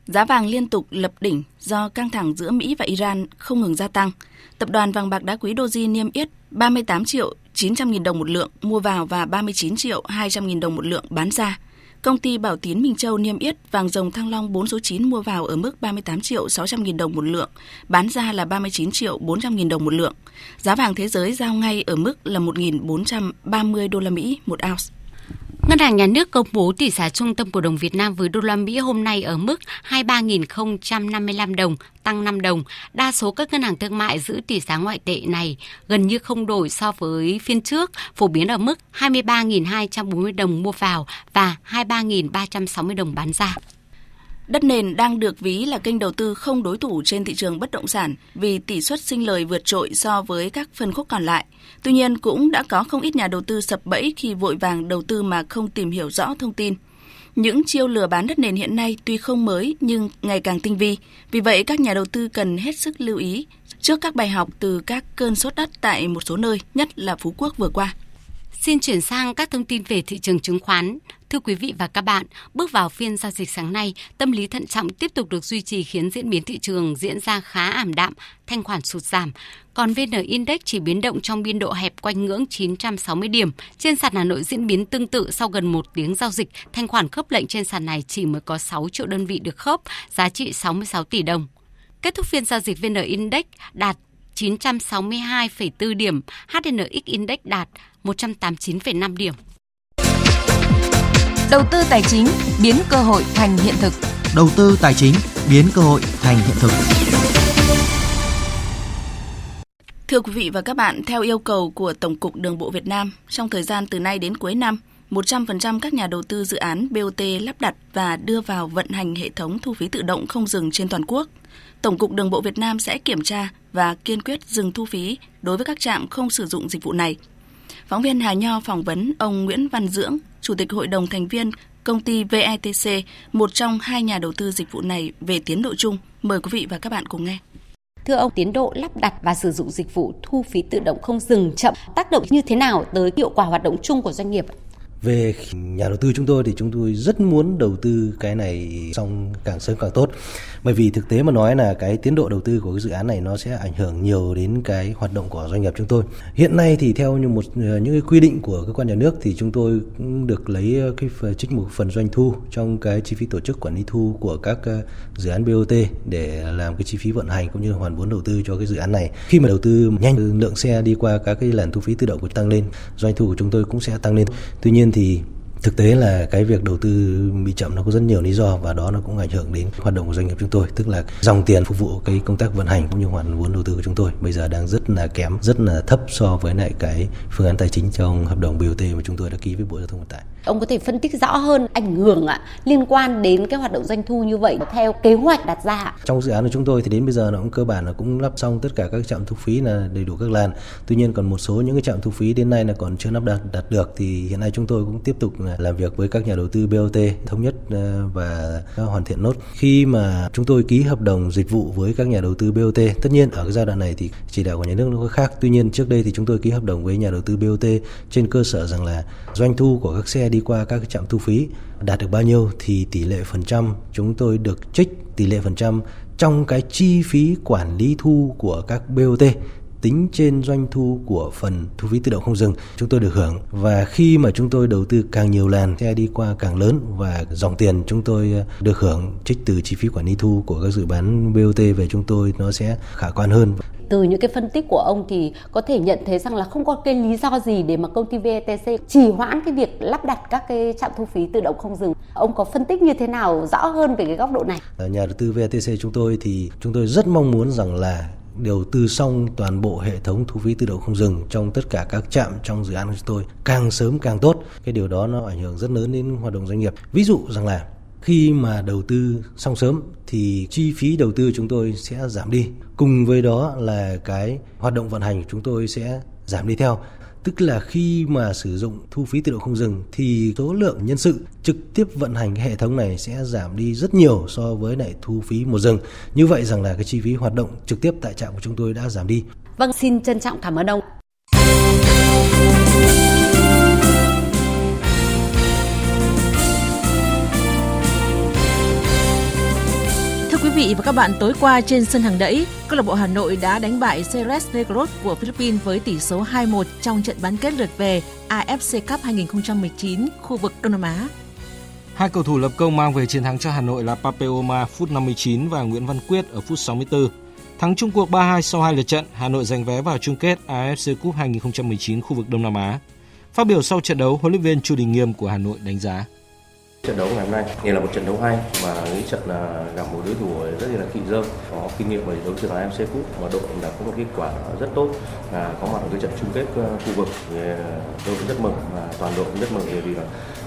Giá vàng liên tục lập đỉnh do căng thẳng giữa Mỹ và Iran không ngừng gia tăng. Tập đoàn vàng bạc đá quý Doji niêm yết 38 triệu 900 nghìn đồng một lượng mua vào và 39 triệu 200 nghìn đồng một lượng bán ra. Công ty Bảo Tín Minh Châu niêm yết vàng dòng Thăng Long 4 số 9 mua vào ở mức 38 triệu 600 nghìn đồng một lượng, bán ra là 39 triệu 400 nghìn đồng một lượng. Giá vàng thế giới giao ngay ở mức là 1.430 đô la Mỹ một ounce. Ngân hàng Nhà nước công bố tỷ giá trung tâm của đồng Việt Nam với đô la Mỹ hôm nay ở mức 23.055 đồng, tăng 5 đồng. Đa số các ngân hàng thương mại giữ tỷ giá ngoại tệ này gần như không đổi so với phiên trước, phổ biến ở mức 23.240 đồng mua vào và 23.360 đồng bán ra. Đất nền đang được ví là kênh đầu tư không đối thủ trên thị trường bất động sản vì tỷ suất sinh lời vượt trội so với các phân khúc còn lại. Tuy nhiên cũng đã có không ít nhà đầu tư sập bẫy khi vội vàng đầu tư mà không tìm hiểu rõ thông tin. Những chiêu lừa bán đất nền hiện nay tuy không mới nhưng ngày càng tinh vi. Vì vậy các nhà đầu tư cần hết sức lưu ý trước các bài học từ các cơn sốt đất tại một số nơi, nhất là Phú Quốc vừa qua. Xin chuyển sang các thông tin về thị trường chứng khoán. Thưa quý vị và các bạn, bước vào phiên giao dịch sáng nay, tâm lý thận trọng tiếp tục được duy trì khiến diễn biến thị trường diễn ra khá ảm đạm, thanh khoản sụt giảm. Còn VN Index chỉ biến động trong biên độ hẹp quanh ngưỡng 960 điểm. Trên sàn Hà Nội diễn biến tương tự sau gần một tiếng giao dịch, thanh khoản khớp lệnh trên sàn này chỉ mới có 6 triệu đơn vị được khớp, giá trị 66 tỷ đồng. Kết thúc phiên giao dịch VN Index đạt 962,4 điểm, HNX Index đạt 189,5 điểm. Đầu tư tài chính biến cơ hội thành hiện thực. Đầu tư tài chính biến cơ hội thành hiện thực. Thưa quý vị và các bạn, theo yêu cầu của Tổng cục Đường bộ Việt Nam, trong thời gian từ nay đến cuối năm, 100% các nhà đầu tư dự án BOT lắp đặt và đưa vào vận hành hệ thống thu phí tự động không dừng trên toàn quốc. Tổng cục Đường bộ Việt Nam sẽ kiểm tra và kiên quyết dừng thu phí đối với các trạm không sử dụng dịch vụ này. Phóng viên Hà Nho phỏng vấn ông Nguyễn Văn Dưỡng, Chủ tịch Hội đồng thành viên công ty VETC, một trong hai nhà đầu tư dịch vụ này về tiến độ chung. Mời quý vị và các bạn cùng nghe. Thưa ông, tiến độ lắp đặt và sử dụng dịch vụ thu phí tự động không dừng chậm tác động như thế nào tới hiệu quả hoạt động chung của doanh nghiệp? Về nhà đầu tư chúng tôi thì chúng tôi rất muốn đầu tư cái này xong càng sớm càng tốt. Bởi vì thực tế mà nói là cái tiến độ đầu tư của cái dự án này nó sẽ ảnh hưởng nhiều đến cái hoạt động của doanh nghiệp chúng tôi. Hiện nay thì theo như một ờ, những cái quy định của cơ quan nhà nước thì chúng tôi cũng được lấy ờ, cái trích một phần doanh thu trong cái chi phí tổ chức quản lý thu của các ờ, dự án BOT để làm cái chi phí vận hành cũng như hoàn vốn đầu tư cho cái dự án này. Khi mà đầu tư nhanh lượng xe đi qua các cái làn thu phí tự động của tăng lên, doanh thu của chúng tôi cũng sẽ tăng lên. Tuy nhiên thì thực tế là cái việc đầu tư bị chậm nó có rất nhiều lý do và đó nó cũng ảnh hưởng đến hoạt động của doanh nghiệp chúng tôi tức là dòng tiền phục vụ cái công tác vận hành cũng như hoàn vốn đầu tư của chúng tôi bây giờ đang rất là kém, rất là thấp so với lại cái phương án tài chính trong hợp đồng BOT mà chúng tôi đã ký với Bộ Giao thông Vận tải. Ông có thể phân tích rõ hơn ảnh hưởng ạ liên quan đến cái hoạt động doanh thu như vậy theo kế hoạch đặt ra. Trong dự án của chúng tôi thì đến bây giờ nó cũng cơ bản là cũng lắp xong tất cả các trạm thu phí là đầy đủ các làn. Tuy nhiên còn một số những cái trạm thu phí đến nay là còn chưa lắp đặt đặt được thì hiện nay chúng tôi cũng tiếp tục làm việc với các nhà đầu tư BOT thống nhất ờ, và hoàn thiện nốt. Khi mà chúng tôi ký hợp đồng dịch vụ với các nhà đầu tư BOT, tất nhiên ở cái giai đoạn này thì chỉ đạo của nhà nước nó có khác. Tuy nhiên trước đây thì chúng tôi ký hợp đồng với nhà đầu tư BOT trên cơ sở rằng là doanh thu của các xe đi qua các trạm thu phí đạt được bao nhiêu thì tỷ lệ phần trăm chúng tôi được trích tỷ lệ phần trăm trong cái chi phí quản lý thu của các BOT tính trên doanh thu của phần thu phí tự động không dừng chúng tôi được hưởng. Và khi mà chúng tôi đầu tư càng nhiều làn xe đi qua càng lớn và dòng tiền chúng tôi được hưởng trích từ chi phí quản lý thu của các dự bán BOT về chúng tôi nó sẽ khả quan hơn từ những cái phân tích của ông thì có thể nhận thấy rằng là không có cái lý do gì để mà công ty VTC trì hoãn cái việc lắp đặt các cái trạm thu phí tự động không dừng. Ông có phân tích như thế nào rõ hơn về cái góc độ này? Ở nhà đầu tư VTC chúng tôi thì chúng tôi rất mong muốn rằng là đầu tư xong toàn bộ hệ thống thu phí tự động không dừng trong tất cả các trạm trong dự án của chúng tôi càng sớm càng tốt. Cái điều đó nó ảnh hưởng rất lớn đến hoạt động doanh nghiệp. Ví dụ rằng là khi mà đầu tư xong sớm thì chi phí đầu tư chúng tôi sẽ giảm đi cùng với đó là cái hoạt động vận hành của chúng tôi sẽ giảm đi theo tức là khi mà sử dụng thu phí tự động không dừng thì số lượng nhân sự trực tiếp vận hành hệ thống này sẽ giảm đi rất nhiều so với lại thu phí một dừng. Như vậy rằng là cái chi phí hoạt động trực tiếp tại trạm của chúng tôi đã giảm đi. Vâng, xin trân trọng cảm ơn ông. Vị và các bạn, tối qua trên sân hàng đẫy, câu lạc bộ Hà Nội đã đánh bại Ceres Negros của Philippines với tỷ số 2-1 trong trận bán kết lượt về AFC Cup 2019 khu vực Đông Nam Á. Hai cầu thủ lập công mang về chiến thắng cho Hà Nội là Pape Oma phút 59 và Nguyễn Văn Quyết ở phút 64. Thắng chung cuộc 3-2 sau hai lượt trận, Hà Nội giành vé vào chung kết AFC Cup 2019 khu vực Đông Nam Á. Phát biểu sau trận đấu, huấn luyện viên Chu Đình Nghiêm của Hà Nội đánh giá trận đấu ngày hôm nay. Nghĩa là một trận đấu hay và cái trận là gặp một đối thủ rất là kỳ dơ có kinh nghiệm về đấu trường AFC Cup và đội đã có một kết quả rất tốt là có mặt ở cái trận chung kết ờ, khu vực, thì ờ, tôi cũng rất mừng, và toàn đội cũng rất mừng, bởi vì là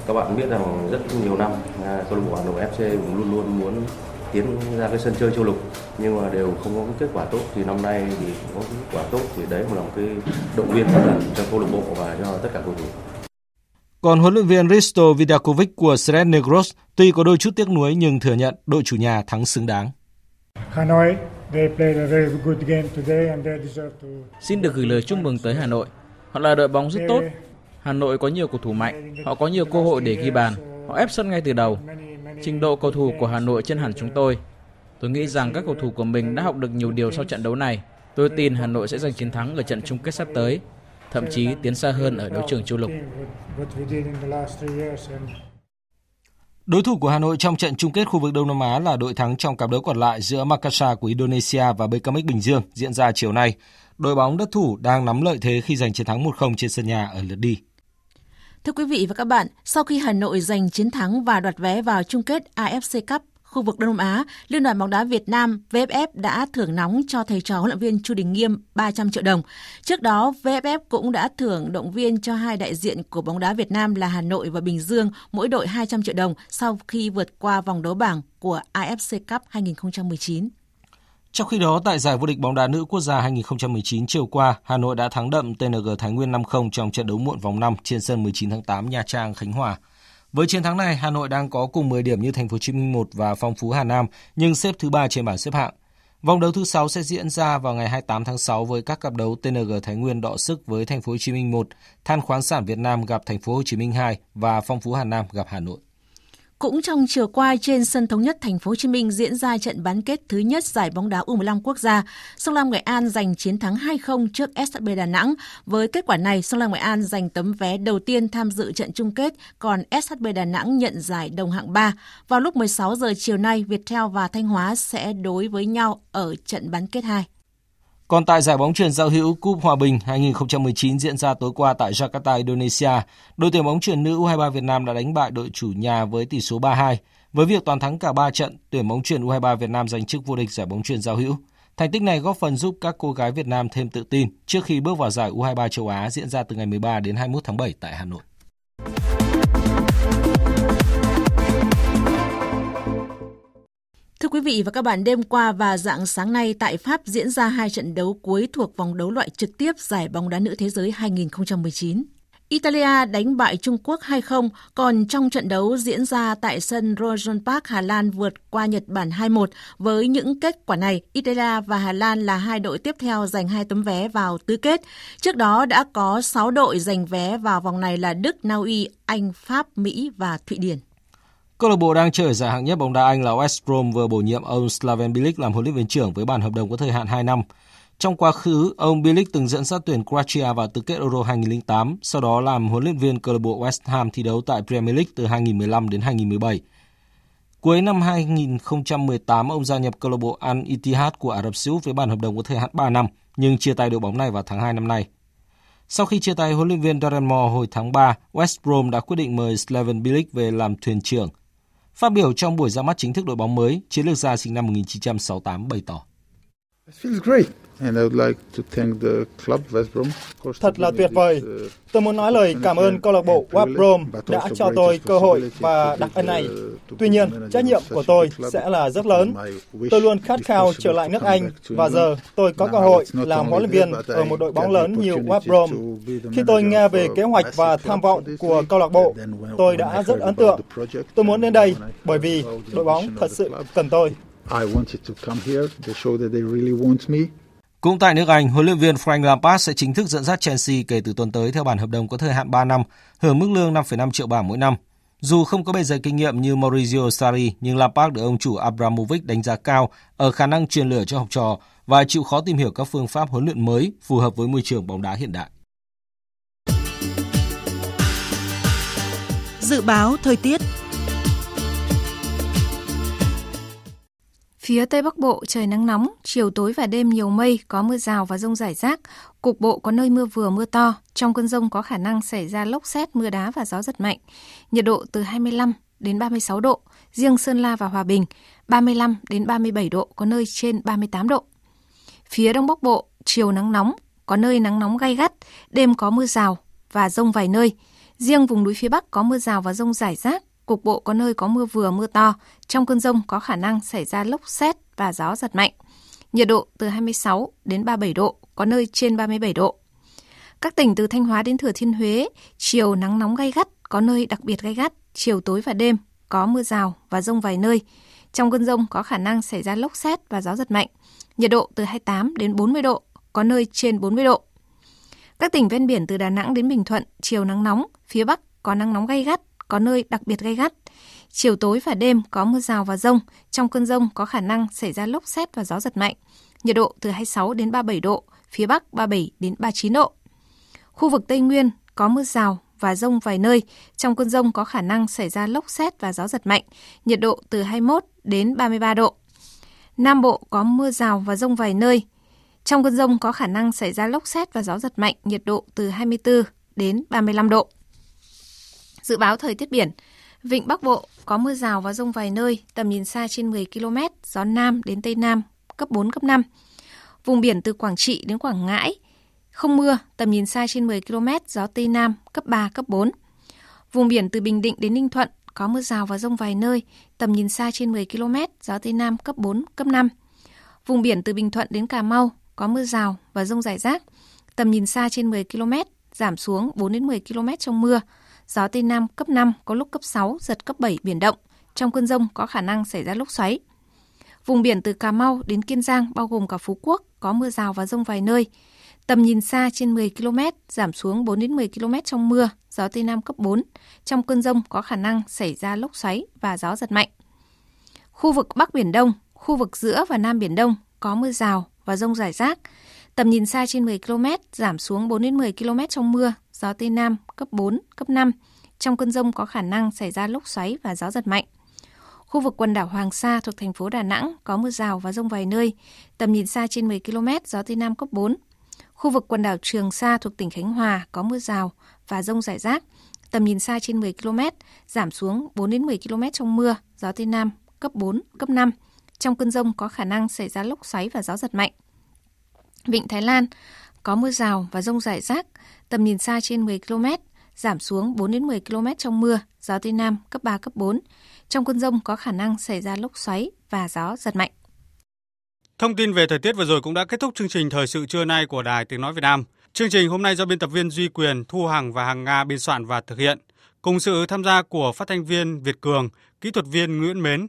các bạn biết rằng rất nhiều năm à, câu lạc bộ Hà Nội FC cũng luôn luôn muốn tiến ra cái sân chơi châu lục, nhưng mà đều không có cái kết quả tốt. Thì năm nay thì có kết quả tốt, thì đấy là một cái động viên tinh thần cho câu lạc bộ và cho tất cả cầu thủ còn huấn luyện viên Risto Vidakovic của Sred Negros tuy có đôi chút tiếc nuối nhưng thừa nhận đội chủ nhà thắng xứng đáng. Xin được gửi lời chúc mừng tới Hà Nội. Họ là đội bóng rất tốt. Hà Nội có nhiều cầu thủ mạnh, họ có nhiều cơ hội để ghi bàn, họ ép sân ngay từ đầu. Trình độ cầu thủ của Hà Nội trên hẳn chúng tôi. Tôi nghĩ rằng các cầu thủ của mình đã học được nhiều điều sau trận đấu này. Tôi tin Hà Nội sẽ giành chiến thắng ở trận chung kết sắp tới thậm chí tiến xa hơn ở đấu trường châu lục. Đối thủ của Hà Nội trong trận chung kết khu vực Đông Nam Á là đội thắng trong cặp đấu còn lại giữa Makassar của Indonesia và BKMX Bình Dương diễn ra chiều nay. Đội bóng đất thủ đang nắm lợi thế khi giành chiến thắng 1-0 trên sân nhà ở lượt đi. Thưa quý vị và các bạn, sau khi Hà Nội giành chiến thắng và đoạt vé vào chung kết AFC Cup khu vực Đông Nam Á, Liên đoàn bóng đá Việt Nam VFF đã thưởng nóng cho thầy trò huấn luyện viên Chu Đình Nghiêm 300 triệu đồng. Trước đó, VFF cũng đã thưởng động viên cho hai đại diện của bóng đá Việt Nam là Hà Nội và Bình Dương, mỗi đội 200 triệu đồng sau khi vượt qua vòng đấu bảng của AFC Cup 2019. Trong khi đó, tại giải vô địch bóng đá nữ quốc gia 2019 chiều qua, Hà Nội đã thắng đậm TNG Thái Nguyên 5-0 trong trận đấu muộn vòng 5 trên sân 19 tháng 8 Nha Trang, Khánh Hòa. Với chiến thắng này, Hà Nội đang có cùng 10 điểm như Thành phố Hồ Chí Minh 1 và Phong Phú Hà Nam, nhưng xếp thứ ba trên bảng xếp hạng. Vòng đấu thứ 6 sẽ diễn ra vào ngày 28 tháng 6 với các cặp đấu TNG Thái Nguyên đọ sức với Thành phố Hồ Chí Minh 1, Than khoáng sản Việt Nam gặp Thành phố Hồ Chí Minh 2 và Phong Phú Hà Nam gặp Hà Nội. Cũng trong chiều qua trên sân thống nhất thành phố Hồ Chí Minh diễn ra trận bán kết thứ nhất giải bóng đá U15 quốc gia. Sông Lam Nghệ An giành chiến thắng 2-0 trước SHB Đà Nẵng. Với kết quả này, Sông Lam Nghệ An giành tấm vé đầu tiên tham dự trận chung kết, còn SHB Đà Nẵng nhận giải đồng hạng 3. Vào lúc 16 giờ chiều nay, Viettel và Thanh Hóa sẽ đối với nhau ở trận bán kết 2. Còn tại giải bóng chuyền giao hữu Cúp Hòa Bình 2019 diễn ra tối qua tại Jakarta, Indonesia, đội tuyển bóng chuyền nữ U23 Việt Nam đã đánh bại đội chủ nhà với tỷ số 3-2. Với việc toàn thắng cả 3 trận, tuyển bóng chuyền U23 Việt Nam giành chức vô địch giải bóng chuyền giao hữu. Thành tích này góp phần giúp các cô gái Việt Nam thêm tự tin trước khi bước vào giải U23 châu Á diễn ra từ ngày 13 đến 21 tháng 7 tại Hà Nội. Thưa quý vị và các bạn, đêm qua và dạng sáng nay tại Pháp diễn ra hai trận đấu cuối thuộc vòng đấu loại trực tiếp giải bóng đá nữ thế giới 2019. Italia đánh bại Trung Quốc 2-0, còn trong trận đấu diễn ra tại sân Royal Park, Hà Lan vượt qua Nhật Bản 2-1. Với những kết quả này, Italia và Hà Lan là hai đội tiếp theo giành hai tấm vé vào tứ kết. Trước đó đã có 6 đội giành vé vào vòng này là Đức, Na Uy, Anh, Pháp, Mỹ và Thụy Điển. Câu lạc bộ đang chơi ở giải hạng nhất bóng đá Anh là West Brom vừa bổ nhiệm ông Slaven Bilic làm huấn luyện viên trưởng với bản hợp đồng có thời hạn 2 năm. Trong quá khứ, ông Bilic từng dẫn dắt tuyển Croatia vào tứ kết Euro 2008, sau đó làm huấn luyện viên câu lạc bộ West Ham thi đấu tại Premier League từ 2015 đến 2017. Cuối năm 2018, ông gia nhập câu lạc bộ Al Ittihad của Ả Rập Xê Út với bản hợp đồng có thời hạn 3 năm, nhưng chia tay đội bóng này vào tháng 2 năm nay. Sau khi chia tay huấn luyện viên Darren Moore hồi tháng 3, West Brom đã quyết định mời Slaven Bilic về làm thuyền trưởng Phát biểu trong buổi ra mắt chính thức đội bóng mới, chiến lược gia sinh năm 1968 bày tỏ. Thật là tuyệt vời. Tôi muốn nói lời cảm ơn câu lạc bộ West Brom đã cho tôi cơ hội và đặc ân này. Tuy nhiên, trách nhiệm của tôi sẽ là rất lớn. Tôi luôn khát khao trở lại nước Anh và giờ tôi có cơ hội làm huấn luyện viên ở một đội bóng lớn như West Brom. Khi tôi nghe về kế hoạch và tham vọng của câu lạc bộ, tôi đã rất ấn tượng. Tôi muốn đến đây bởi vì đội bóng thật sự cần tôi. I wanted to come here. They show that they really want me. Cũng tại nước Anh, huấn luyện viên Frank Lampard sẽ chính thức dẫn dắt Chelsea kể từ tuần tới theo bản hợp đồng có thời hạn 3 năm, hưởng mức lương 5,5 triệu bảng mỗi năm. Dù không có bề dày kinh nghiệm như Maurizio Sarri, nhưng Lampard được ông chủ Abramovich đánh giá cao ở khả năng truyền lửa cho học trò và chịu khó tìm hiểu các phương pháp huấn luyện mới phù hợp với môi trường bóng đá hiện đại. Dự báo thời tiết Phía Tây Bắc Bộ trời nắng nóng, chiều tối và đêm nhiều mây, có mưa rào và rông rải rác. Cục bộ có nơi mưa vừa mưa to, trong cơn rông có khả năng xảy ra lốc xét, mưa đá và gió giật mạnh. Nhiệt độ từ 25 đến 36 độ, riêng Sơn La và Hòa Bình 35 đến 37 độ, có nơi trên 38 độ. Phía Đông Bắc Bộ, chiều nắng nóng, có nơi nắng nóng gay gắt, đêm có mưa rào và rông vài nơi. Riêng vùng núi phía Bắc có mưa rào và rông rải rác, cục bộ có nơi có mưa vừa mưa to, trong cơn rông có khả năng xảy ra lốc xét và gió giật mạnh. Nhiệt độ từ 26 đến 37 độ, có nơi trên 37 độ. Các tỉnh từ Thanh Hóa đến Thừa Thiên Huế, chiều nắng nóng gay gắt, có nơi đặc biệt gay gắt, chiều tối và đêm có mưa rào và rông vài nơi. Trong cơn rông có khả năng xảy ra lốc xét và gió giật mạnh. Nhiệt độ từ 28 đến 40 độ, có nơi trên 40 độ. Các tỉnh ven biển từ Đà Nẵng đến Bình Thuận, chiều nắng nóng, phía Bắc có nắng nóng gay gắt, có nơi đặc biệt gay gắt. Chiều tối và đêm có mưa rào và rông, trong cơn rông có khả năng xảy ra lốc xét và gió giật mạnh. Nhiệt độ từ 26 đến 37 độ, phía Bắc 37 đến 39 độ. Khu vực Tây Nguyên có mưa rào và rông vài nơi, trong cơn rông có khả năng xảy ra lốc xét và gió giật mạnh, nhiệt độ từ 21 đến 33 độ. Nam Bộ có mưa rào và rông vài nơi. Trong cơn rông có khả năng xảy ra lốc xét và gió giật mạnh, nhiệt độ từ 24 đến 35 độ. Dự báo thời tiết biển, Vịnh Bắc Bộ có mưa rào và rông vài nơi, tầm nhìn xa trên 10 km, gió Nam đến Tây Nam, cấp 4, cấp 5. Vùng biển từ Quảng Trị đến Quảng Ngãi, không mưa, tầm nhìn xa trên 10 km, gió Tây Nam, cấp 3, cấp 4. Vùng biển từ Bình Định đến Ninh Thuận có mưa rào và rông vài nơi, tầm nhìn xa trên 10 km, gió Tây Nam cấp 4, cấp 5. Vùng biển từ Bình Thuận đến Cà Mau có mưa rào và rông rải rác, tầm nhìn xa trên 10 km, giảm xuống 4 đến 10 km trong mưa, gió Tây Nam cấp 5, có lúc cấp 6, giật cấp 7 biển động. Trong cơn rông có khả năng xảy ra lốc xoáy. Vùng biển từ Cà Mau đến Kiên Giang bao gồm cả Phú Quốc có mưa rào và rông vài nơi. Tầm nhìn xa trên 10 km, giảm xuống 4 đến 10 km trong mưa, gió Tây Nam cấp 4. Trong cơn rông có khả năng xảy ra lốc xoáy và gió giật mạnh. Khu vực Bắc Biển Đông, khu vực giữa và Nam Biển Đông có mưa rào và rông rải rác. Tầm nhìn xa trên 10 km, giảm xuống 4 đến 10 km trong mưa, gió Tây Nam cấp 4, cấp 5. Trong cơn rông có khả năng xảy ra lốc xoáy và gió giật mạnh. Khu vực quần đảo Hoàng Sa thuộc thành phố Đà Nẵng có mưa rào và rông vài nơi, tầm nhìn xa trên 10 km, gió Tây Nam cấp 4. Khu vực quần đảo Trường Sa thuộc tỉnh Khánh Hòa có mưa rào và rông rải rác, tầm nhìn xa trên 10 km, giảm xuống 4 đến 10 km trong mưa, gió Tây Nam cấp 4, cấp 5. Trong cơn rông có khả năng xảy ra lốc xoáy và gió giật mạnh. Vịnh Thái Lan có mưa rào và rông rải rác, tầm nhìn xa trên 10 km, giảm xuống 4 đến 10 km trong mưa, gió Tây Nam cấp 3, cấp 4. Trong cơn rông có khả năng xảy ra lốc xoáy và gió giật mạnh. Thông tin về thời tiết vừa rồi cũng đã kết thúc chương trình Thời sự trưa nay của Đài Tiếng Nói Việt Nam. Chương trình hôm nay do biên tập viên Duy Quyền, Thu Hằng và Hằng Nga biên soạn và thực hiện. Cùng sự tham gia của phát thanh viên Việt Cường, kỹ thuật viên Nguyễn Mến,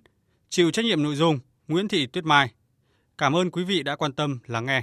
chịu trách nhiệm nội dung Nguyễn Thị Tuyết Mai. Cảm ơn quý vị đã quan tâm lắng nghe.